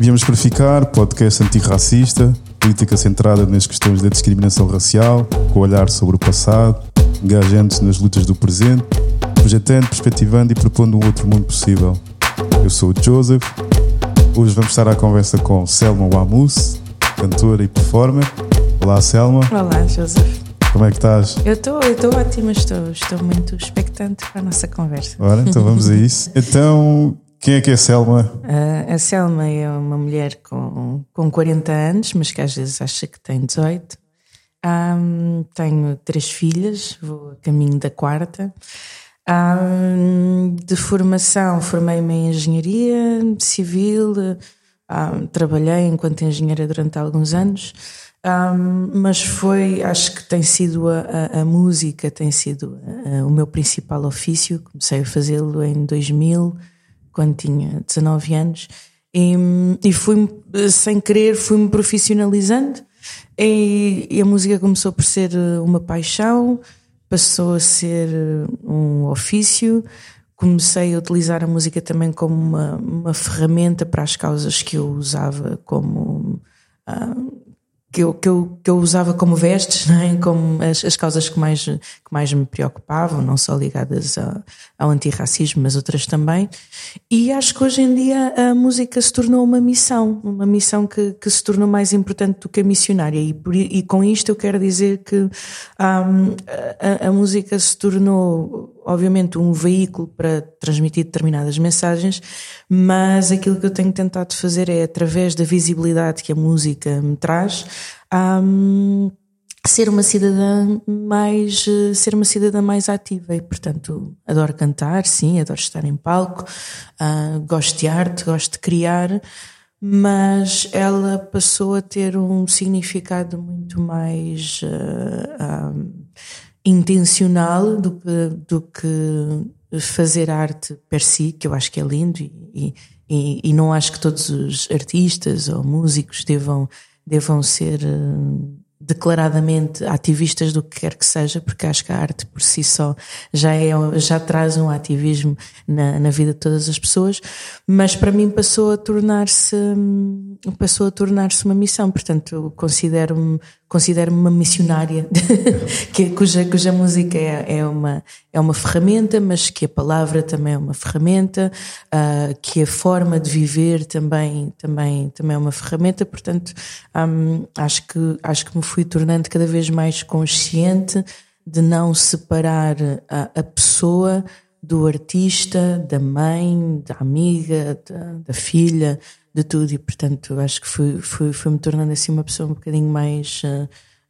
Viemos para ficar, podcast antirracista, política centrada nas questões da discriminação racial, com olhar sobre o passado, engajando-se nas lutas do presente, projetando, perspectivando e propondo um outro mundo possível. Eu sou o Joseph. Hoje vamos estar à conversa com Selma Wamus, cantora e performer. Olá, Selma. Olá, Joseph. Como é que estás? Eu estou eu estou ótima, estou, estou muito expectante para a nossa conversa. Ora, então vamos a isso. Então, quem é que é a Selma? Uh, a Selma é uma mulher com, com 40 anos, mas que às vezes acha que tem 18. Um, tenho três filhas, vou a caminho da quarta. Um, de formação, formei-me em engenharia civil, um, trabalhei enquanto engenheira durante alguns anos. Mas foi, acho que tem sido a, a, a música, tem sido a, o meu principal ofício. Comecei a fazê-lo em 2000, quando tinha 19 anos, e, e fui sem querer, fui-me profissionalizando. E, e, a música começou por ser uma paixão, passou a ser um ofício. Comecei a utilizar a música também como uma, uma ferramenta para as causas que eu usava como. Uh, que eu, que eu, que eu usava como vestes, é? como as, as causas que mais, que mais me preocupavam, não só ligadas a, ao antirracismo, mas outras também. E acho que hoje em dia a música se tornou uma missão, uma missão que, que se tornou mais importante do que a missionária. E, por, e com isto eu quero dizer que um, a, a música se tornou obviamente, um veículo para transmitir determinadas mensagens, mas aquilo que eu tenho tentado fazer é, através da visibilidade que a música me traz, um, ser uma cidadã mais ser uma cidadã mais ativa. E portanto adoro cantar sim adoro estar em palco uh, gosto de arte gosto de criar mas ela passou a ter um significado muito mais uh, um, intencional do que, do que fazer arte per si, que eu acho que é lindo e, e, e não acho que todos os artistas ou músicos devam, devam ser uh, declaradamente ativistas do que quer que seja, porque acho que a arte por si só já, é, já traz um ativismo na, na vida de todas as pessoas, mas para mim passou a tornar-se passou a tornar-se uma missão, portanto considero-me considero-me uma missionária que, cuja, cuja música é, é, uma, é uma ferramenta, mas que a palavra também é uma ferramenta, uh, que a forma de viver também, também, também é uma ferramenta, portanto um, acho, que, acho que me fui tornando cada vez mais consciente de não separar a, a pessoa do artista, da mãe, da amiga, da, da filha, de tudo e portanto acho que fui, fui, fui me tornando assim uma pessoa um bocadinho mais uh,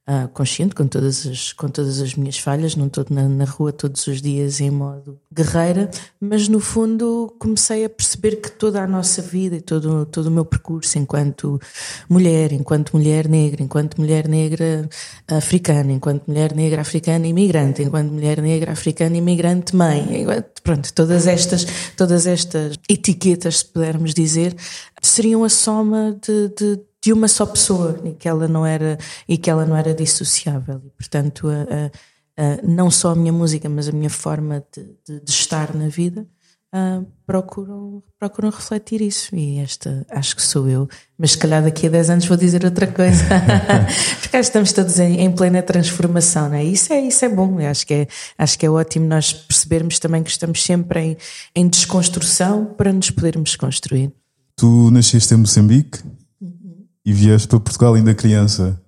uh, consciente com todas as com todas as minhas falhas não estou na, na, rua todos os dias em modo guerreira mas no fundo comecei a perceber que toda a nossa vida e todo todo o meu percurso enquanto mulher enquanto mulher negra enquanto mulher negra africana enquanto mulher negra africana imigrante enquanto mulher negra africana imigrante mãe enquanto, pronto todas estas todas estas etiquetas se pudermos dizer seriam a soma de, de, de, uma só pessoa e que ela não era e que ela não era dissociável e portanto a, a, não só a minha música mas a minha forma de, de estar na vida uh, procuram, procuram refletir isso. E esta acho que sou eu. Mas se calhar daqui a 10 anos vou dizer outra coisa. Porque estamos todos em, em, plena transformação, não é? Isso é, isso é bom. Eu acho que é, acho que é ótimo nós percebermos também que estamos sempre em, em desconstrução para nos podermos construir. Tu nasceste em Moçambique. E vieste para Portugal ainda criança.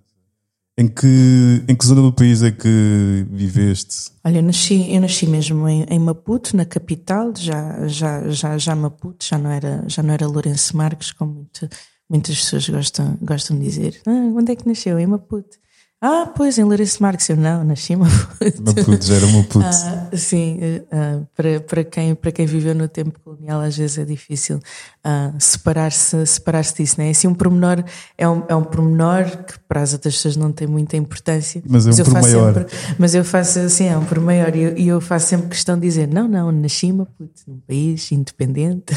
Em que, em que zona do país é que viveste? Olha, eu nasci, eu nasci mesmo em, em Maputo, na capital, já, já, já, já Maputo, já não era, já não era Lourenço Marques, como muito, muitas pessoas gostam, gostam de dizer. Ah, onde é que nasceu? Em Maputo. Ah, pois, em Larissa Marques, eu não, nasci em Maputo. Maputo, já era Maputo. Ah, sim, ah, para, para, quem, para quem viveu no tempo colonial às vezes é difícil ah, separar-se separar disso, não é? Assim, um pormenor é um, é um pormenor que para as outras pessoas não tem muita importância. Mas é um por maior. Sempre, mas eu faço assim, é um por maior e eu, e eu faço sempre questão de dizer, não, não, nasci em Maputo, num país independente,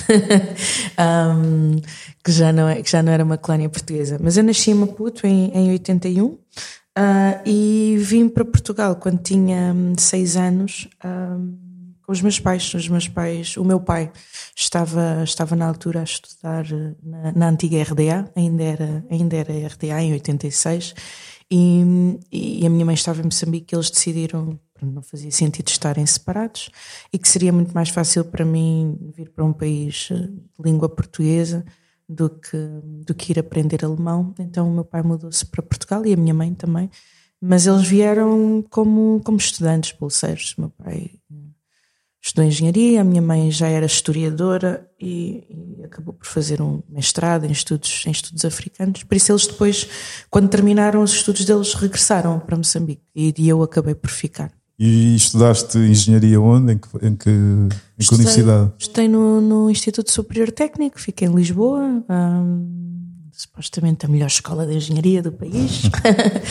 um, que, já não é, que já não era uma colónia portuguesa. Mas eu nasci em Maputo em, em 81, Uh, e vim para Portugal quando tinha hum, seis anos, uh, com os meus pais. Os meus pais, o meu pai estava, estava na altura a estudar na, na antiga RDA, ainda era, ainda era RDA em 86, e, e a minha mãe estava em Moçambique. Eles decidiram não fazia sentido estarem separados e que seria muito mais fácil para mim vir para um país de língua portuguesa do que, do que ir aprender alemão. Então o meu pai mudou-se para Portugal e a minha mãe também. Mas eles vieram como, como estudantes bolseiros. O meu pai estudou engenharia, a minha mãe já era historiadora e, e, acabou por fazer um mestrado em estudos, em estudos africanos. Por isso eles depois, quando terminaram os estudos deles, regressaram para Moçambique e, e eu acabei por ficar. E estudaste engenharia onde? Em que, em que, em que estudei, universidade? Estudei no, no, Instituto Superior Técnico, fiquei em Lisboa, supostamente a melhor escola de engenharia do país.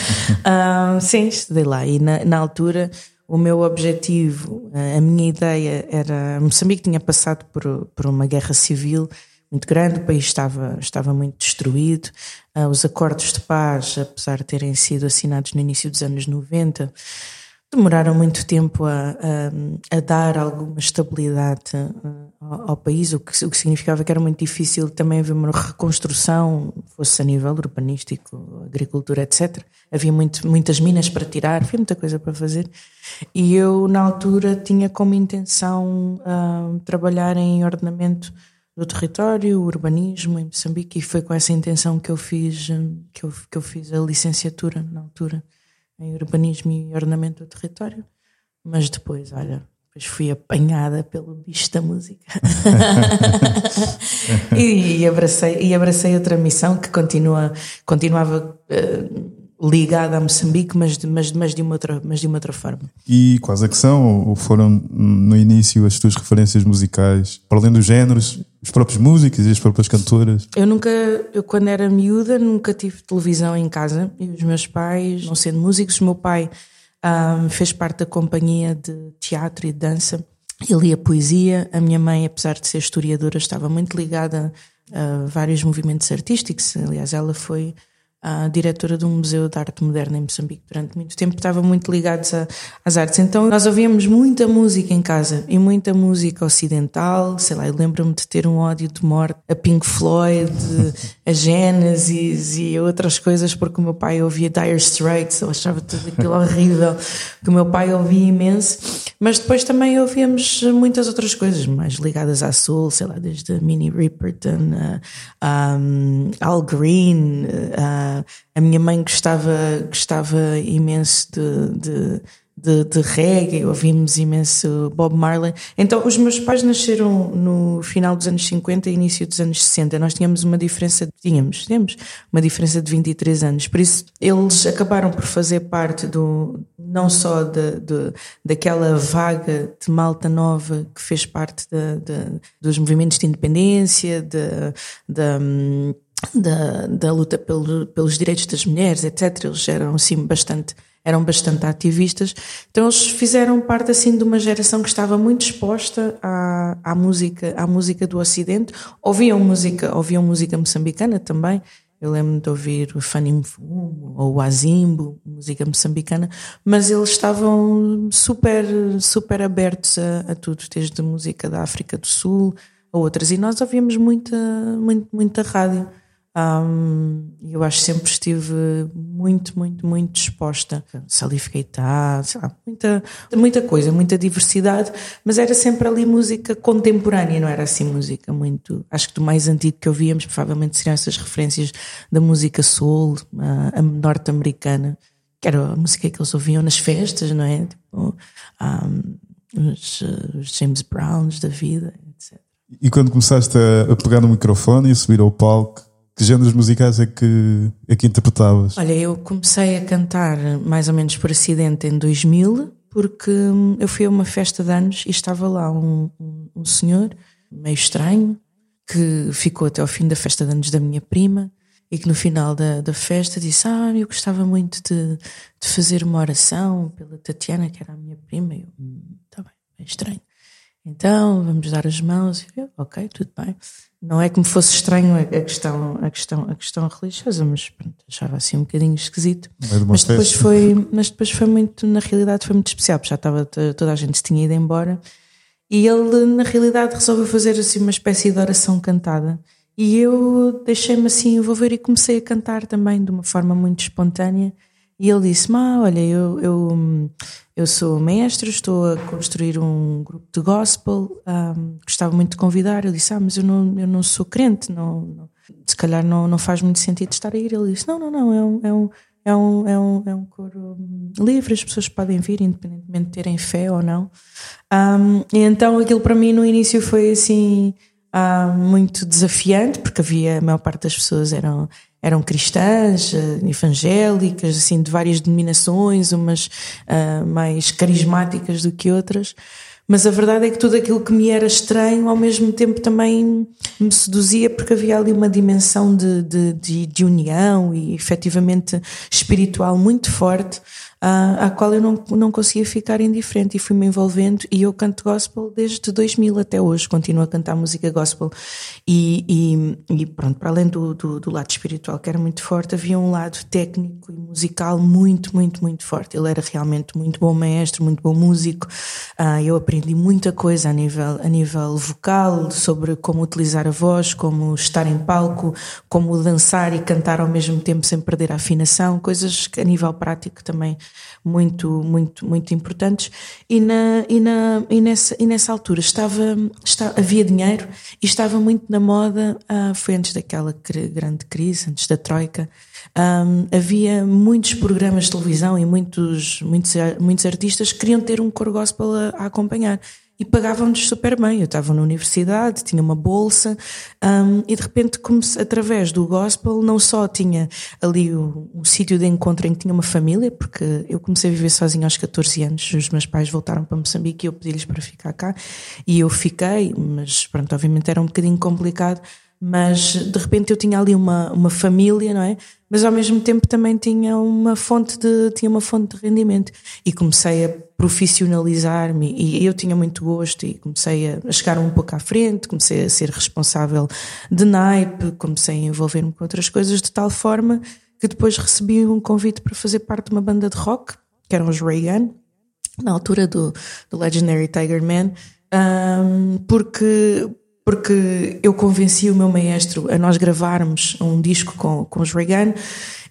sim, estudei lá. E na, na, altura, o meu objetivo, a minha ideia era. Moçambique tinha passado por, por uma guerra civil muito grande, o país estava, estava muito destruído. Uh, os acordos de paz, apesar de terem sido assinados no início dos anos 90, demoraram muito tempo a, a, a dar alguma estabilidade uh, ao, ao, país, o que, o que significava que era muito difícil também haver uma reconstrução, fosse a nível urbanístico, agricultura, etc. Havia muito, muitas minas para tirar, havia muita coisa para fazer. E eu, na altura, tinha como intenção uh, trabalhar em ordenamento do território, urbanismo em Moçambique, e foi com essa intenção que eu fiz, que eu, que eu fiz a licenciatura na altura em urbanismo e ordenamento do território, mas depois, olha, depois fui apanhada pelo bicho da música. E, e, abracei, e abracei outra missão que continua, continuava uh, ligada a Moçambique, mas de, mas, mas, de uma outra, mas de uma outra forma. E quais é que são, ou foram no início, as tuas referências musicais, para além dos géneros, os próprios músicos e as próprias cantoras? Eu nunca, eu quando era miúda, nunca tive televisão em casa. E os meus pais, não sendo músicos, o meu pai um, fez parte da companhia de teatro e de dança. Ele lia poesia. A minha mãe, apesar de ser historiadora, estava muito ligada a vários movimentos artísticos. Aliás, ela foi a diretora de um museu de arte moderna em Moçambique. Durante muito tempo, estava muito ligados às artes. Então nós ouvíamos muita música em casa e muita música ocidental, sei lá, eu lembro-me de ter um ódio de morte a Pink Floyd, a Genesis e outras coisas, porque o meu pai ouvia Dire Straits, eu achava tudo aquilo horrível, que o meu pai ouvia imenso, mas depois também ouvíamos muitas outras coisas mais ligadas à soul, sei lá, desde Minnie Riperton, a, um, Al Green, a a minha mãe gostava, gostava imenso de, de de, de reggae, ouvimos imenso Bob Marley. Então, os meus pais nasceram no final dos anos 50 e início dos anos 60. Nós tínhamos uma diferença, tínhamos, temos uma diferença de 23 anos. Por isso, eles acabaram por fazer parte do, não só de, de, daquela vaga de malta nova que fez parte de, dos movimentos de independência, de, de da, da luta pelo, pelos direitos das mulheres, etc. Eles eram assim bastante eram bastante ativistas, então eles fizeram parte assim de uma geração que estava muito exposta à, à música, à música do Ocidente. Ouviam música, ouviam música moçambicana também. Eu lembro de ouvir o Fanny Mfumo ou o Azimbo, música moçambicana, mas eles estavam super, super abertos a, a tudo, desde música da África do Sul a outras. E nós ouvíamos muita, muita, muita rádio. Um, eu acho que sempre estive muito, muito, muito disposta. Salif Keita, sei lá, muita, muita coisa, muita diversidade, mas era sempre ali música contemporânea, não era assim música muito. Acho que do mais antigo que ouvíamos, provavelmente seriam essas referências da música soul, a, a norte-americana, que era a música que eles ouviam nas festas, não é? Tipo, um, os, os James Browns da vida, etc. E quando começaste a pegar no microfone e a subir ao palco, que géneros musicais é que, é que interpretavas? Olha, eu comecei a cantar mais ou menos por acidente em 2000, porque hum, eu fui a uma festa de anos e estava lá um, um, senhor meio estranho que ficou até ao fim da festa de anos da minha prima e que no final da, da festa disse: Ah, eu gostava muito de, de fazer uma oração pela Tatiana, que era a minha prima. E eu, hum, tá bem, é estranho. Então, vamos dar as mãos. E eu, ok, tudo bem. Não é que me fosse estranho a questão, a questão, a questão religiosa, mas pronto, achava assim um bocadinho esquisito. Mas depois foi, mas depois foi muito, na realidade foi muito especial, porque já estava toda a gente se tinha ido embora E ele, na realidade, resolveu fazer assim uma espécie de oração cantada. E eu deixei-me assim envolver e comecei a cantar também de uma forma muito espontânea. E ele disse: "Ma, olha, eu, eu, eu sou maestro, estou a construir um grupo de gospel, um, gostava muito de convidar. Eu disse: Ah, mas eu não, eu não sou crente, não, não, se calhar não, não faz muito sentido estar a ir. Ele disse: Não, não, não, é um, é um, é um, é um, é um coro livre, as pessoas podem vir, independentemente de terem fé ou não. Um, e então aquilo para mim no início foi assim muito desafiante, porque havia, a maior parte das pessoas eram, eram cristãs, uh, evangélicas, assim, de várias denominações, umas uh, mais carismáticas do que outras. Mas a verdade é que tudo aquilo que me era estranho, ao mesmo tempo também me seduzia, porque havia ali uma dimensão de, de, de, de união e efetivamente espiritual muito forte à, à qual eu não, não conseguia ficar indiferente e fui-me envolvendo e eu canto gospel desde 2000 até hoje, continuo a cantar música gospel e, e, e pronto, para além do, do, do, lado espiritual que era muito forte, havia um lado técnico e musical muito, muito, muito forte. Ele era realmente muito bom maestro, muito bom músico. Uh, eu muita coisa a nível, a nível vocal, sobre como utilizar a voz, como estar em palco, como dançar e cantar ao mesmo tempo sem perder a afinação, coisas que a nível prático também muito, muito, muito importantes. E, na, e, na, e, nessa, e nessa altura estava, estava, havia dinheiro e estava muito na moda, uh, foi antes daquela grande crise, antes da Troika. Um, havia muitos programas de televisão e muitos, muitos, muitos artistas que queriam ter um coro gospel a, a acompanhar e pagavam-nos super bem. Eu estava na universidade, tinha uma bolsa um, e de repente, comecei, através do gospel, não só tinha ali o, o sítio de encontro em que tinha uma família, porque eu comecei a viver sozinha aos 14 anos, os meus pais voltaram para Moçambique e eu pedi-lhes para ficar cá e eu fiquei, mas pronto, obviamente era um bocadinho complicado mas de repente eu tinha ali uma, uma família, não é? Mas ao mesmo tempo também tinha uma fonte de, tinha uma fonte de rendimento. E comecei a profissionalizar-me e eu tinha muito gosto e comecei a chegar um pouco à frente, comecei a ser responsável de naipe, comecei a envolver-me com outras coisas de tal forma que depois recebi um convite para fazer parte de uma banda de rock, que eram os Reagan, na altura do, do Legendary Tiger Man, um, porque porque eu convenci o meu maestro a nós gravarmos um disco com, com os Reagan.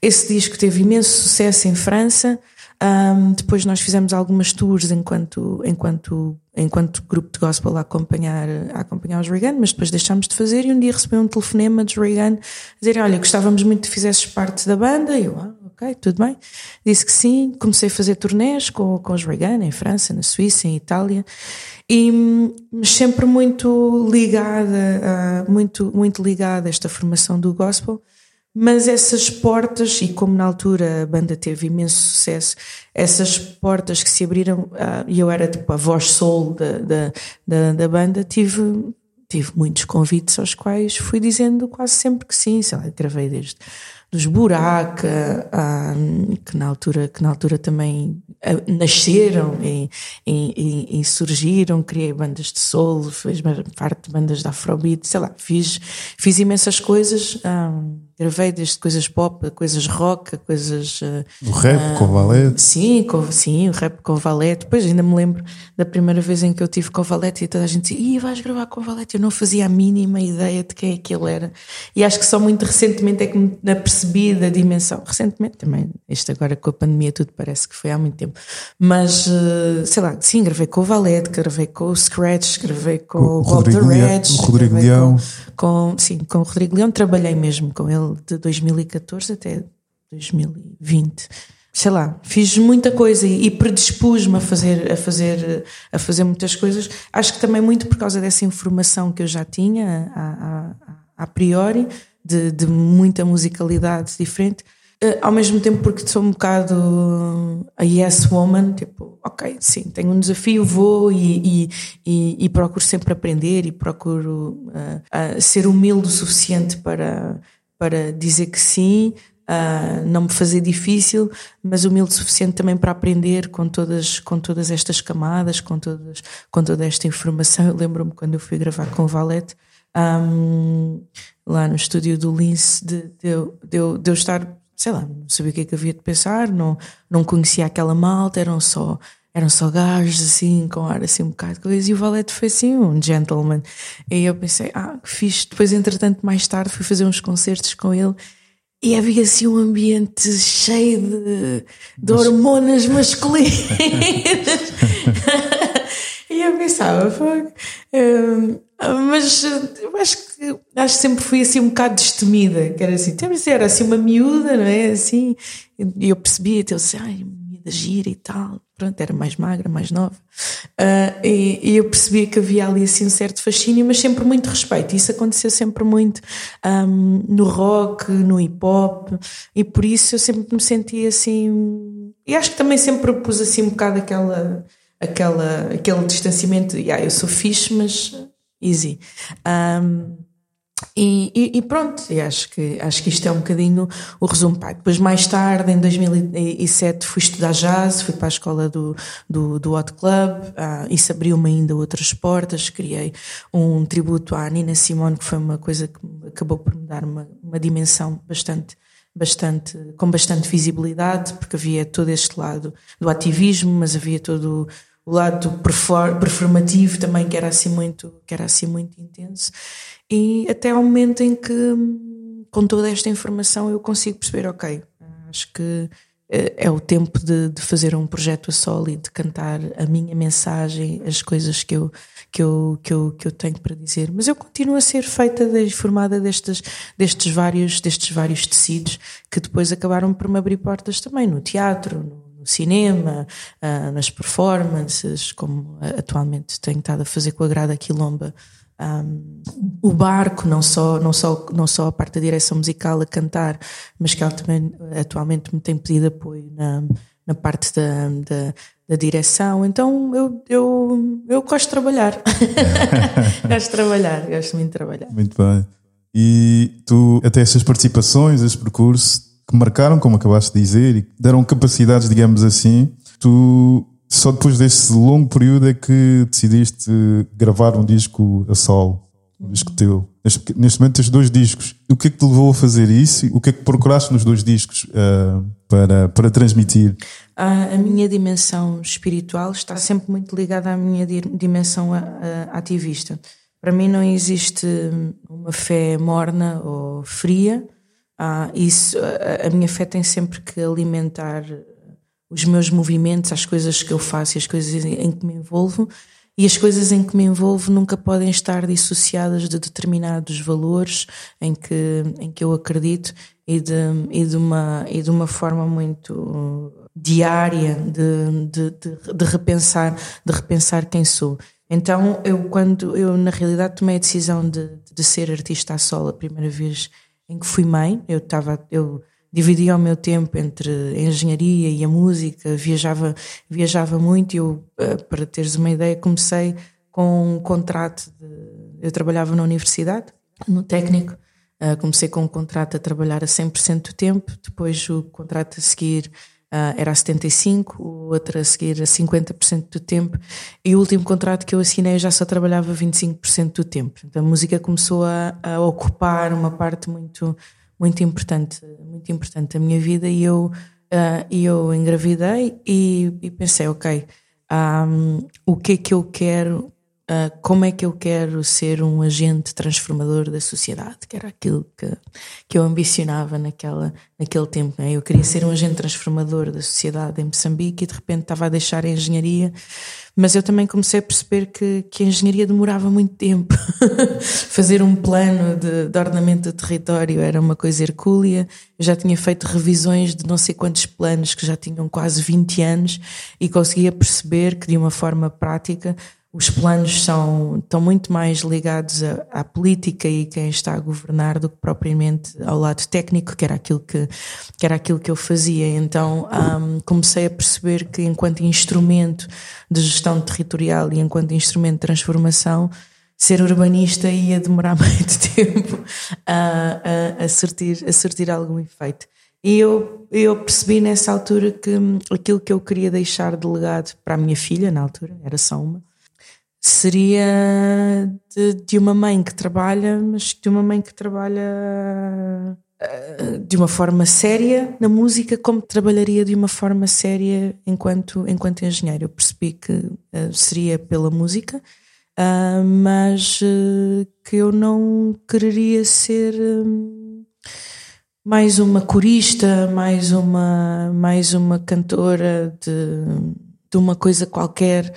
Esse disco teve imenso sucesso em França. Um, depois nós fizemos algumas tours enquanto, enquanto, enquanto grupo de gospel a acompanhar, a acompanhar os Reagan, mas depois deixámos de fazer e um dia recebi um telefonema dos Reagan dizer olha, gostávamos muito que fizesses parte da banda e eu, ah, ok, tudo bem. Disse que sim, comecei a fazer turnés com, com os Reagan em França, na Suíça, em Itália e sempre muito ligada, muito, muito ligada a esta formação do gospel. Mas essas portas, e como na altura a banda teve imenso sucesso, essas portas que se abriram, e eu era tipo a voz soul da, da, da, da banda, tive, tive muitos convites aos quais fui dizendo quase sempre que sim. Sei lá, gravei desde dos Buraca, que, na altura, que na altura também ah, nasceram e, e, e, surgiram, criei bandas de soul, fiz parte de bandas de afrobeat, sei lá, fiz, fiz imensas coisas. Um, gravei desde coisas pop coisas rock, coisas. Uh, o rap uh, com Valete? Sim, com, sim, o rap com Valete. Depois ainda me lembro da primeira vez em que eu tive com Valete e toda a gente dizia: Ih, vais gravar com Valete. Eu não fazia a mínima ideia de quem é que ele era. E acho que só muito recentemente é que me apercebi da dimensão. Recentemente também, isto agora com a pandemia tudo parece que foi há muito tempo. Mas, uh, sei lá, sim, gravei com o Valete, gravei com o Scratch, gravei com o, o Bob the Red. O Rodrigo Leão. Com, sim, com o Rodrigo Leão, trabalhei mesmo com ele de 2014 até 2020 sei lá, fiz muita coisa e, predispus-me a fazer, a, fazer, a fazer muitas coisas. Acho que também muito por causa dessa informação que eu já tinha a, a, a priori, de, de, muita musicalidade diferente. Uh, ao mesmo tempo, porque sou um bocado a yes woman, tipo, ok, sim, tenho um desafio, vou e, e, e, e procuro sempre aprender e procuro uh, uh, ser humilde o suficiente para para dizer que sim, uh, não me fazer difícil, mas humilde o suficiente também para aprender com todas, com todas estas camadas, com, todas, com toda esta informação. Eu lembro-me quando eu fui gravar com o Valete, um, lá no estúdio do Lince, de, de, de, de eu estar sei lá, não sabia o que é que havia de pensar, não, não conhecia aquela malta, eram só eram só gajos assim, com ar assim um bocado coisa, e o Valete foi assim um gentleman. E eu pensei, ah, que fixe. Depois, entretanto, mais tarde fui fazer uns concertos com ele e havia assim um ambiente cheio de, de hormonas masculinas. eu pensava, um, mas eu acho que acho que sempre fui assim um bocado destemida, que era assim, era assim uma miúda, não é? Assim, e eu percebia, então, assim, ai, da gira e tal. Pronto, era mais magra, mais nova. Uh, e, e, eu percebia que havia ali assim um certo fascínio, mas sempre muito respeito. Isso aconteceu sempre muito um, no rock, no hip hop, e por isso eu sempre me sentia assim. E acho que também sempre pus assim um bocado aquela, aquela, aquele distanciamento. Ah, eu sou fixe, mas easy. Um, e, e, e, pronto, e acho que, acho que isto é um bocadinho o resumo. Pá, depois, mais tarde, em 2007, fui estudar jazz, fui para a escola do, do, do Hot Club, ah, isso abriu-me ainda outras portas. Criei um tributo à Nina Simone, que foi uma coisa que acabou por me dar uma, uma dimensão bastante bastante com bastante visibilidade porque havia todo este lado do ativismo mas havia todo o lado performativo também que era assim muito que era assim muito intenso e até ao momento em que, com toda esta informação, eu consigo perceber: ok, acho que eh, é o tempo de, de, fazer um projeto a solo e de cantar a minha mensagem, as coisas que eu, que eu, que eu, que eu tenho para dizer. Mas eu continuo a ser feita, formada destes, destes, vários, destes vários tecidos que depois acabaram por me abrir portas também no teatro, no, no cinema, uh, nas performances, como atualmente tenho estado a fazer com a Grada Quilomba um, o barco, não só, não, só, não só a parte da direção musical a cantar, mas que ela também atualmente me tem pedido apoio na, na parte da, da, da direção. Então eu, eu, eu gosto de trabalhar. gosto de trabalhar, gosto muito de trabalhar. Muito bem. E tu, até essas participações, esse percurso que marcaram, como acabaste de dizer, e deram capacidades, digamos assim, tu só depois desse longo período é que decidiste gravar um disco a solo, um disco teu. Neste, neste momento tens dois discos. O que é que te levou a fazer isso? O que é que procuraste nos dois discos uh, para, para transmitir? A, a, minha dimensão espiritual está sempre muito ligada à minha dimensão a, a, ativista. Para mim não existe uma fé morna ou fria. Uh, isso, a, minha fé tem sempre que alimentar os meus movimentos, as coisas que eu faço e as coisas em que me envolvo. E as coisas em que me envolvo nunca podem estar dissociadas de determinados valores em que, em que eu acredito e de, e de, uma, e de uma forma muito diária de, de, de, de repensar, de repensar quem sou. Então, eu, quando eu na realidade tomei a decisão de, de ser artista a solo a primeira vez em que fui mãe, eu estava, eu dividia o meu tempo entre a engenharia e a música, viajava, viajava muito eu, eh, para teres uma ideia, comecei com um contrato de, eu trabalhava na universidade, no técnico, eh, comecei com um contrato a trabalhar a 100% do tempo, depois o contrato a seguir uh, era a 75%, o outro a seguir a 50% do tempo, e o último contrato que eu assinei já só trabalhava 25% do tempo. Então a música começou a, a ocupar uma parte muito muito importante, muito importante da minha vida e eu, uh, eu engravidei e, e pensei, ok, um, o que é que eu quero, uh, como é que eu quero ser um agente transformador da sociedade, que era aquilo que, que eu ambicionava naquela, naquele tempo. Né? Eu queria ser um agente transformador da sociedade em Moçambique e de repente estava a deixar a engenharia mas eu também comecei a perceber que, que a engenharia demorava muito tempo. Fazer um plano de, de ordenamento do território era uma coisa hercúlea. Eu já tinha feito revisões de não sei quantos planos que já tinham quase 20 anos e conseguia perceber que, de uma forma prática, os planos são, estão muito mais ligados à, à, política e quem está a governar do que propriamente ao lado técnico, que era aquilo que, que, era aquilo que eu fazia. Então um, comecei a perceber que, enquanto instrumento de gestão territorial e enquanto instrumento de transformação, ser urbanista ia demorar muito tempo a, a, a, surtir, a surtir algum efeito. E eu, eu percebi nessa altura que aquilo que eu queria deixar de legado para a minha filha, na altura, era só uma, seria de, de, uma mãe que trabalha, mas de uma mãe que trabalha de uma forma séria na música, como trabalharia de uma forma séria enquanto, enquanto engenheiro. Eu percebi que uh, seria pela música, uh, mas uh, que eu não quereria ser mais uma corista, mais uma, mais uma cantora de, de uma coisa qualquer.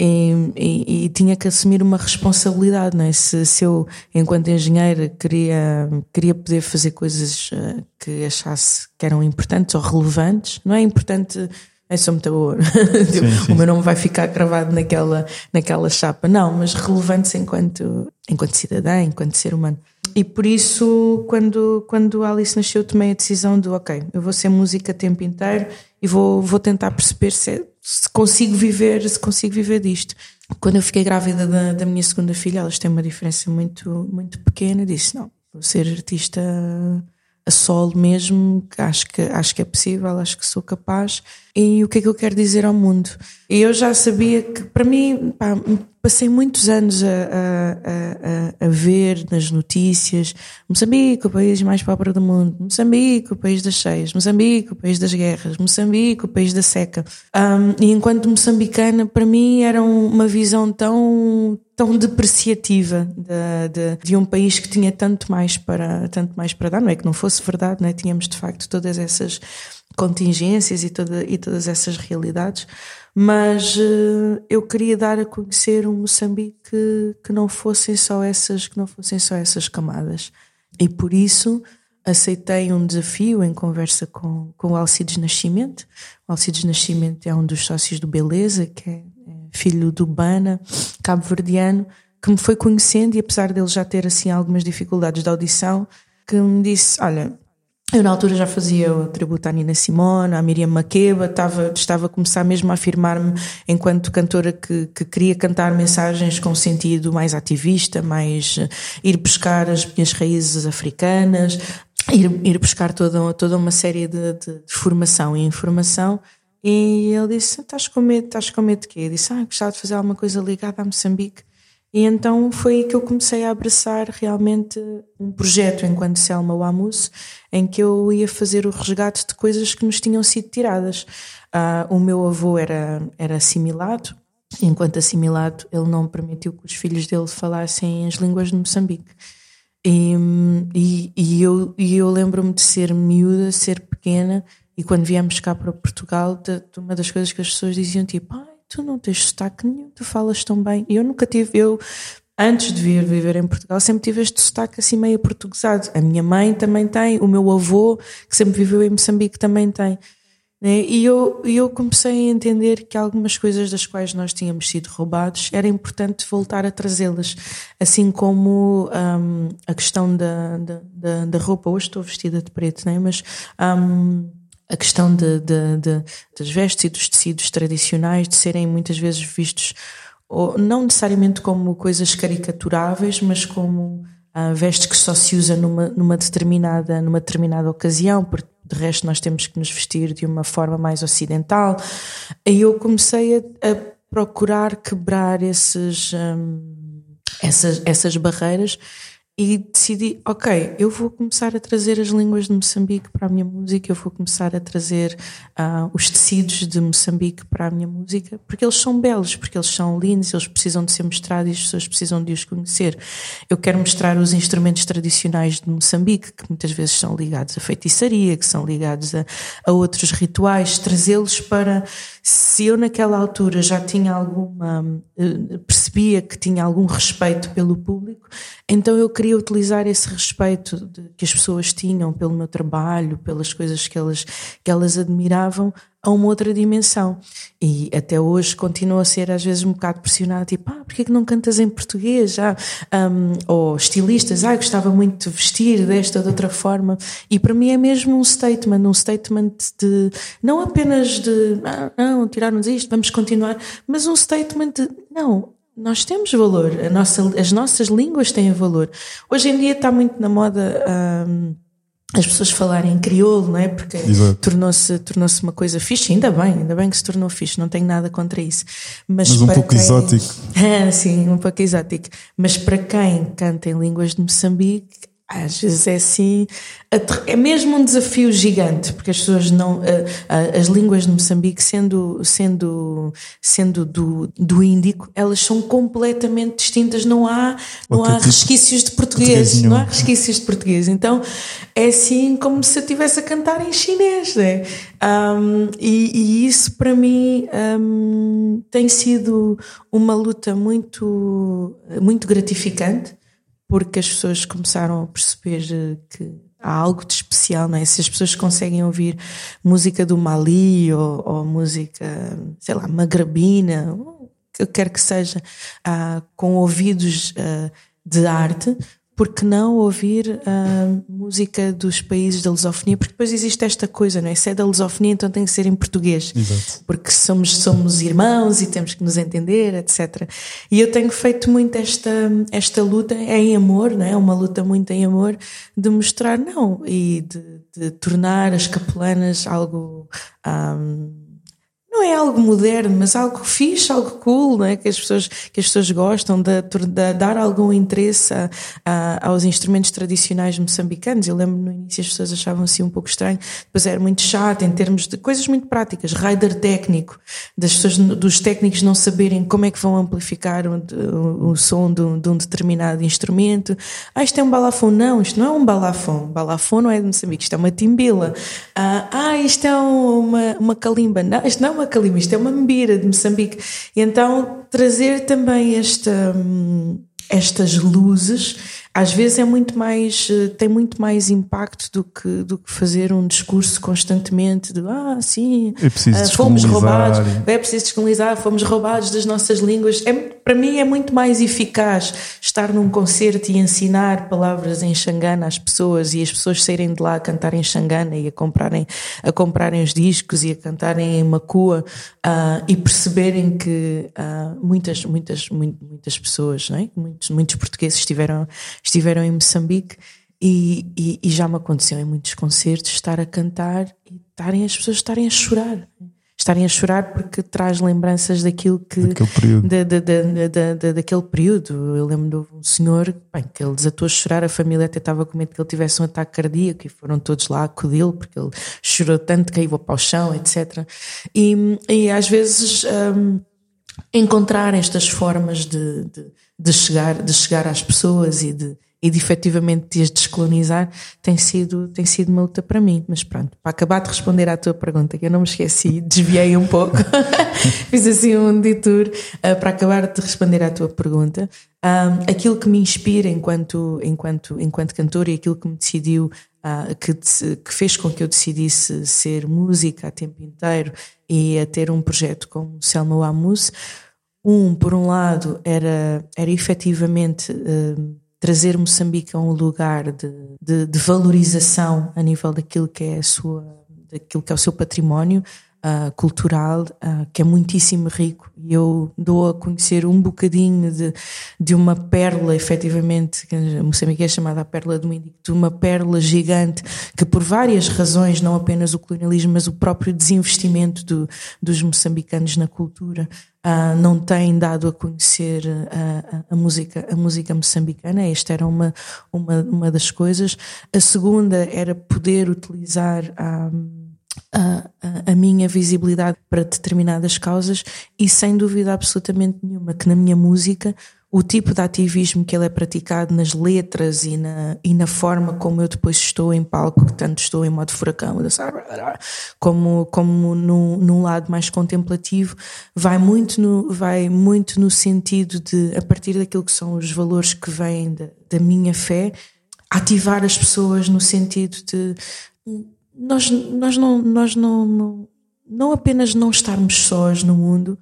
E, e, e, tinha que assumir uma responsabilidade, não é? Se, se eu, enquanto engenheira, queria, queria poder fazer coisas uh, que achasse que eram importantes ou relevantes, não é importante. É só muito boa. Tipo. O meu nome vai ficar gravado naquela, naquela chapa. Não, mas relevantes enquanto, enquanto cidadã, enquanto ser humano. E por isso, quando, quando a Alice nasceu, tomei a decisão de: ok, eu vou ser música o tempo inteiro e vou, vou tentar perceber se, é se consigo viver, se consigo viver disto. Quando eu fiquei grávida da, da minha segunda filha, elas têm uma diferença muito, muito pequena. Disse: não, vou ser artista a solo mesmo, acho que, acho que é possível, acho que sou capaz. E o que é que eu quero dizer ao mundo? E eu já sabia que, para mim, pá, passei muitos anos a, a, a, a, ver nas notícias Moçambique, o país mais pobre do mundo, Moçambique, o país das cheias, Moçambique, o país das guerras, Moçambique, o país da seca. Um, e enquanto moçambicana, para mim era uma visão tão tão depreciativa de, de, de, um país que tinha tanto mais para tanto mais para dar não é que não fosse verdade não é? tínhamos de facto todas essas contingências e, toda, e todas essas realidades, mas uh, eu queria dar a conhecer um Moçambique que, que não fossem só essas que não fossem só essas camadas e por isso aceitei um desafio em conversa com, com o Alcides Nascimento. O Alcides Nascimento é um dos sócios do Beleza, que é, é filho do Bana, cabo-verdiano, que me foi conhecendo e apesar dele já ter assim algumas dificuldades de audição, que me disse, olha, eu na altura já fazia o tributo à Nina Simone, à Miriam Makeba, estava, estava a começar mesmo a afirmar-me enquanto cantora que, que queria cantar mensagens com sentido mais ativista, mais uh, ir buscar as minhas raízes africanas, ir, ir buscar toda, toda uma série de, de, de formação e informação. E ele disse: Estás com medo? Estás com medo de quê? Eu disse: Ah, gostava de fazer alguma coisa ligada a Moçambique. E então foi aí que eu comecei a abraçar realmente um projeto enquanto Selma Wamus, em que eu ia fazer o resgate de coisas que nos tinham sido tiradas. Uh, o meu avô era, era assimilado, enquanto assimilado, ele não permitiu que os filhos dele falassem as línguas de Moçambique. E, e, e eu, e eu lembro-me de ser miúda, ser pequena, e quando viemos cá para Portugal, de, de uma das coisas que as pessoas diziam, tipo, ah, tu não tens sotaque nenhum, tu falas tão bem. Eu nunca tive, eu, antes de vir viver em Portugal, sempre tive este sotaque assim meio portuguesado. A minha mãe também tem, o meu avô, que sempre viveu em Moçambique, também tem. Né? E eu, eu comecei a entender que algumas coisas das quais nós tínhamos sido roubados era importante voltar a trazê-las. Assim como um, a questão da, da, da, roupa. Hoje estou vestida de preto, né? mas. Um, a questão de, de, de, das vestes e dos tecidos tradicionais de serem muitas vezes vistos ou, não necessariamente como coisas caricaturáveis, mas como uh, vestes que só se usa numa, numa, determinada, numa determinada ocasião, porque de resto nós temos que nos vestir de uma forma mais ocidental. E eu comecei a, a procurar quebrar esses, um, essas, essas barreiras e decidi, ok, eu vou começar a trazer as línguas de Moçambique para a minha música, eu vou começar a trazer uh, os tecidos de Moçambique para a minha música, porque eles são belos, porque eles são lindos, eles precisam de ser mostrados e as pessoas precisam de os conhecer. Eu quero mostrar os instrumentos tradicionais de Moçambique, que muitas vezes são ligados à feitiçaria, que são ligados a, a outros rituais, trazê-los para se eu naquela altura já tinha alguma, eh, percebia que tinha algum respeito pelo público, então eu queria utilizar esse respeito de, que as pessoas tinham pelo meu trabalho, pelas coisas que elas, que elas admiravam, a uma outra dimensão. E até hoje continua a ser às vezes um bocado pressionado, tipo, ah, porquê que não cantas em português? Ah, um, ou estilistas, ah, gostava muito de vestir desta ou de outra forma. E para mim é mesmo um statement, um statement de, não apenas de, ah, não, tirarmos isto, vamos continuar, mas um statement de, não, nós temos valor, nossa, as nossas línguas têm valor. Hoje em dia está muito na moda, um, as pessoas falarem crioulo, não é? Porque tornou-se tornou uma coisa fixe, ainda bem, ainda bem que se tornou fixe, não tenho nada contra isso. Mas, Mas um pouco quem... exótico. Sim, um pouco exótico. Mas para quem canta em línguas de Moçambique, às vezes é assim, é mesmo um desafio gigante, porque as pessoas não, as línguas de Moçambique, sendo, sendo, sendo do, do índico, elas são completamente distintas, não há, não há tipo resquícios de português, português não há resquícios de português. Então é assim como se eu estivesse a cantar em chinês, né? Um, e, e, isso para mim um, tem sido uma luta muito, muito gratificante porque as pessoas começaram a perceber eh, que há algo de especial, não é? Se as pessoas conseguem ouvir música do Mali ou, ou música, sei lá, magrebina, o que quer que seja, uh, com ouvidos uh, de arte, porque não ouvir a música dos países da lusofonia? Porque depois existe esta coisa, não é? Se é da lusofonia, então tem que ser em português. Exato. Porque somos, somos irmãos e temos que nos entender, etc. E eu tenho feito muito esta, esta luta é em amor, não é? Uma luta muito em amor de mostrar, não, e de, de tornar as capelanas algo. Um, não é algo moderno, mas algo fixe, algo cool, é? que, as pessoas, que as pessoas gostam de, de dar algum interesse a, a, aos instrumentos tradicionais moçambicanos. Eu lembro no início as pessoas achavam assim um pouco estranho, depois era muito chato em termos de coisas muito práticas, rider técnico, das pessoas, dos técnicos não saberem como é que vão amplificar o, o, o som de um, de um, determinado instrumento. Ah, isto é um balafon. Não, isto não é um balafon. Balafon não é de Moçambique, isto é uma timbila. Ah, ah isto é uma, uma calimba. Não, isto não é uma calima, isto é uma mbira de Moçambique. E então trazer também esta, hum, estas luzes às vezes é muito mais eh, tem muito mais impacto do que do que fazer um discurso constantemente de ah sim é uh, fomos roubados é preciso descolonizar fomos roubados das nossas línguas é, para mim é muito mais eficaz estar num concerto e ensinar palavras em Xangana às pessoas e as pessoas saírem de lá a cantarem Xangana e a comprarem a comprarem os discos e a cantarem em Macua uh, e perceberem que uh, muitas muitas muitas pessoas não é? muitos muitos portugueses estiveram estiveram em Moçambique e, e, e, já me aconteceu em muitos concertos estar a cantar e estarem, as pessoas estarem a chorar. Estarem a chorar porque traz lembranças daquilo que. Daquele período. Da, da, da, da, daquele período. Eu lembro de um senhor bem, que ele desatou a chorar, a família até estava com medo que ele tivesse um ataque cardíaco e foram todos lá acudi-lo porque ele chorou tanto, caiu para o chão, etc. E, e às vezes. Um, encontrar estas formas de, de, de, chegar, de chegar às pessoas e de, e de efetivamente as descolonizar tem sido, tem sido uma luta para mim. Mas pronto, para acabar de responder à tua pergunta, que eu não me esqueci, desviei um pouco, fiz assim um detour uh, para acabar de responder à tua pergunta. Um, aquilo que me inspira enquanto, enquanto, enquanto cantora e aquilo que me decidiu, uh, que, que fez com que eu decidisse ser música a tempo inteiro e a ter um projeto como Selma Wamus, um, por um lado, era, era efetivamente. Uh, trazer Moçambique a um lugar de, de, de, valorização a nível daquilo que é a sua, daquilo que é o seu património uh, cultural, uh, que é muitíssimo rico. E eu dou a conhecer um bocadinho de, de uma pérola, efetivamente, que Moçambique é chamada a pérola do Índico, de uma pérola gigante que, por várias razões, não apenas o colonialismo, mas o próprio desinvestimento do, dos moçambicanos na cultura, Uh, não tem dado a conhecer uh, a, música a música moçambicana. Esta era uma uma uma das coisas. A segunda era poder utilizar a, a, a, minha visibilidade para determinadas causas e sem dúvida absolutamente nenhuma que na minha música o tipo de ativismo que ele é praticado nas letras e na, e na forma como eu depois estou em palco, tanto estou em modo furacão, como, como num lado mais contemplativo, vai muito, no, vai muito no sentido de, a partir daquilo que são os valores que vêm da, da minha fé, ativar as pessoas no sentido de nós, nós, não, nós não, não, não apenas não estarmos sós no mundo,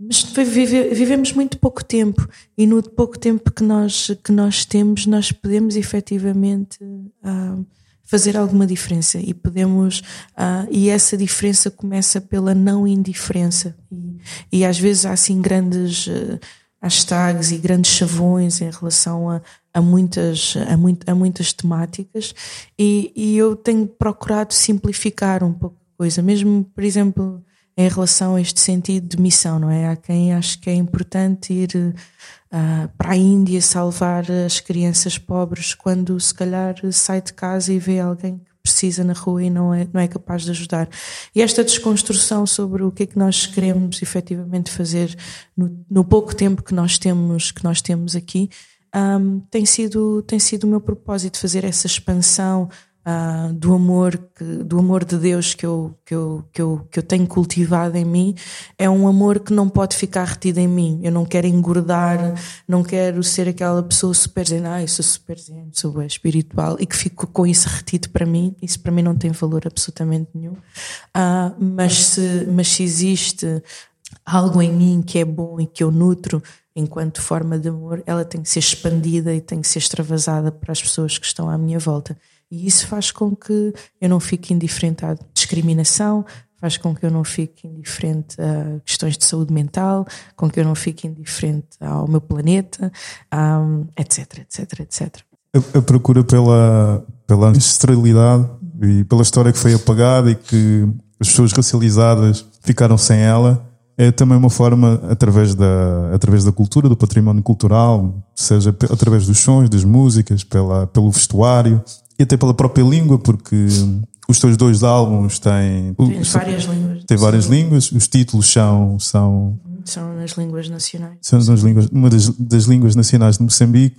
mas vive, vivemos muito pouco tempo e no pouco tempo que nós, que nós temos, nós podemos efetivamente uh, fazer alguma diferença e podemos, uh, e essa diferença começa pela não indiferença. E, e às vezes há assim grandes uh, hashtags e grandes chavões em relação a, a muitas, a, muito, a muitas temáticas e, e eu tenho procurado simplificar um pouco a coisa, mesmo, por exemplo, em relação a este sentido de missão, não é? Há quem ache que é importante ir uh, para a Índia salvar as crianças pobres quando se calhar sai de casa e vê alguém que precisa na rua e não é, não é capaz de ajudar. E esta desconstrução sobre o que é que nós queremos efetivamente fazer no, no pouco tempo que nós temos, que nós temos aqui, um, tem, sido, tem sido o meu propósito, fazer essa expansão uh, do amor que, do amor de Deus que eu, que, eu, que, eu, que eu tenho cultivado em mim é um amor que não pode ficar retido em mim. Eu não quero engordar, não quero ser aquela pessoa super zen, ah, eu sou super zen, sou espiritual e que fico com isso retido para mim. Isso para mim não tem valor absolutamente nenhum. Uh, mas, se, mas se existe algo em mim que é bom e que eu nutro enquanto forma de amor, ela tem que ser expandida e tem que ser extravasada para as pessoas que estão à minha volta. E isso faz com que eu não fique indiferente à discriminação, faz com que eu não fique indiferente a questões de saúde mental, com que eu não fique indiferente ao meu planeta, um, etc, etc, etc. A, a, procura pela, pela ancestralidade e pela história que foi apagada e que as pessoas racializadas ficaram sem ela é também uma forma, através da, através da cultura, do património cultural, seja através dos sons, das músicas, pela, pelo vestuário, e até pela própria língua, porque os teus dois álbuns têm. Tens várias línguas. Tem várias Sim. línguas, os títulos são. São, são nas línguas nacionais. São nas línguas, uma das, das línguas nacionais de Moçambique.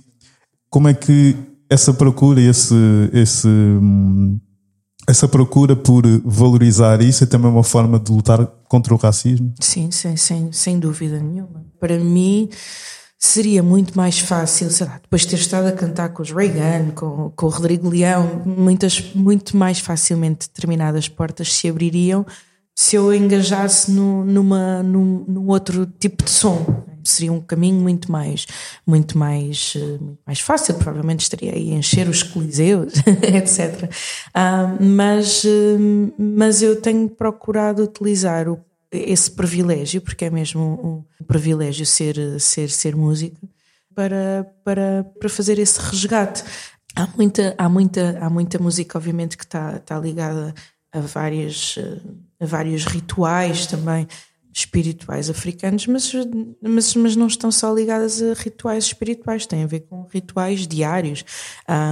Como é que essa procura, esse, esse, essa procura por valorizar isso é também uma forma de lutar contra o racismo? Sim, sem, sem, sem dúvida nenhuma. Para mim seria muito mais fácil, sei lá, depois de ter estado a cantar com os Reagan, com, com o Rodrigo Leão, muitas, muito mais facilmente determinadas portas se abririam se eu engajasse no, numa, num, num, outro tipo de som. Seria um caminho muito mais, muito mais, eh, muito mais fácil. Provavelmente estaria aí a encher os coliseus, etc. Uh, mas, uh, mas eu tenho procurado utilizar o esse privilégio, porque é mesmo um privilégio ser, ser, ser músico, para, para, para fazer esse resgate. Há muita, há muita, há muita música, obviamente, que está, está ligada a, várias, a vários rituais também espirituais africanos, mas, mas, mas não estão só ligadas a rituais espirituais, têm a ver com rituais diários.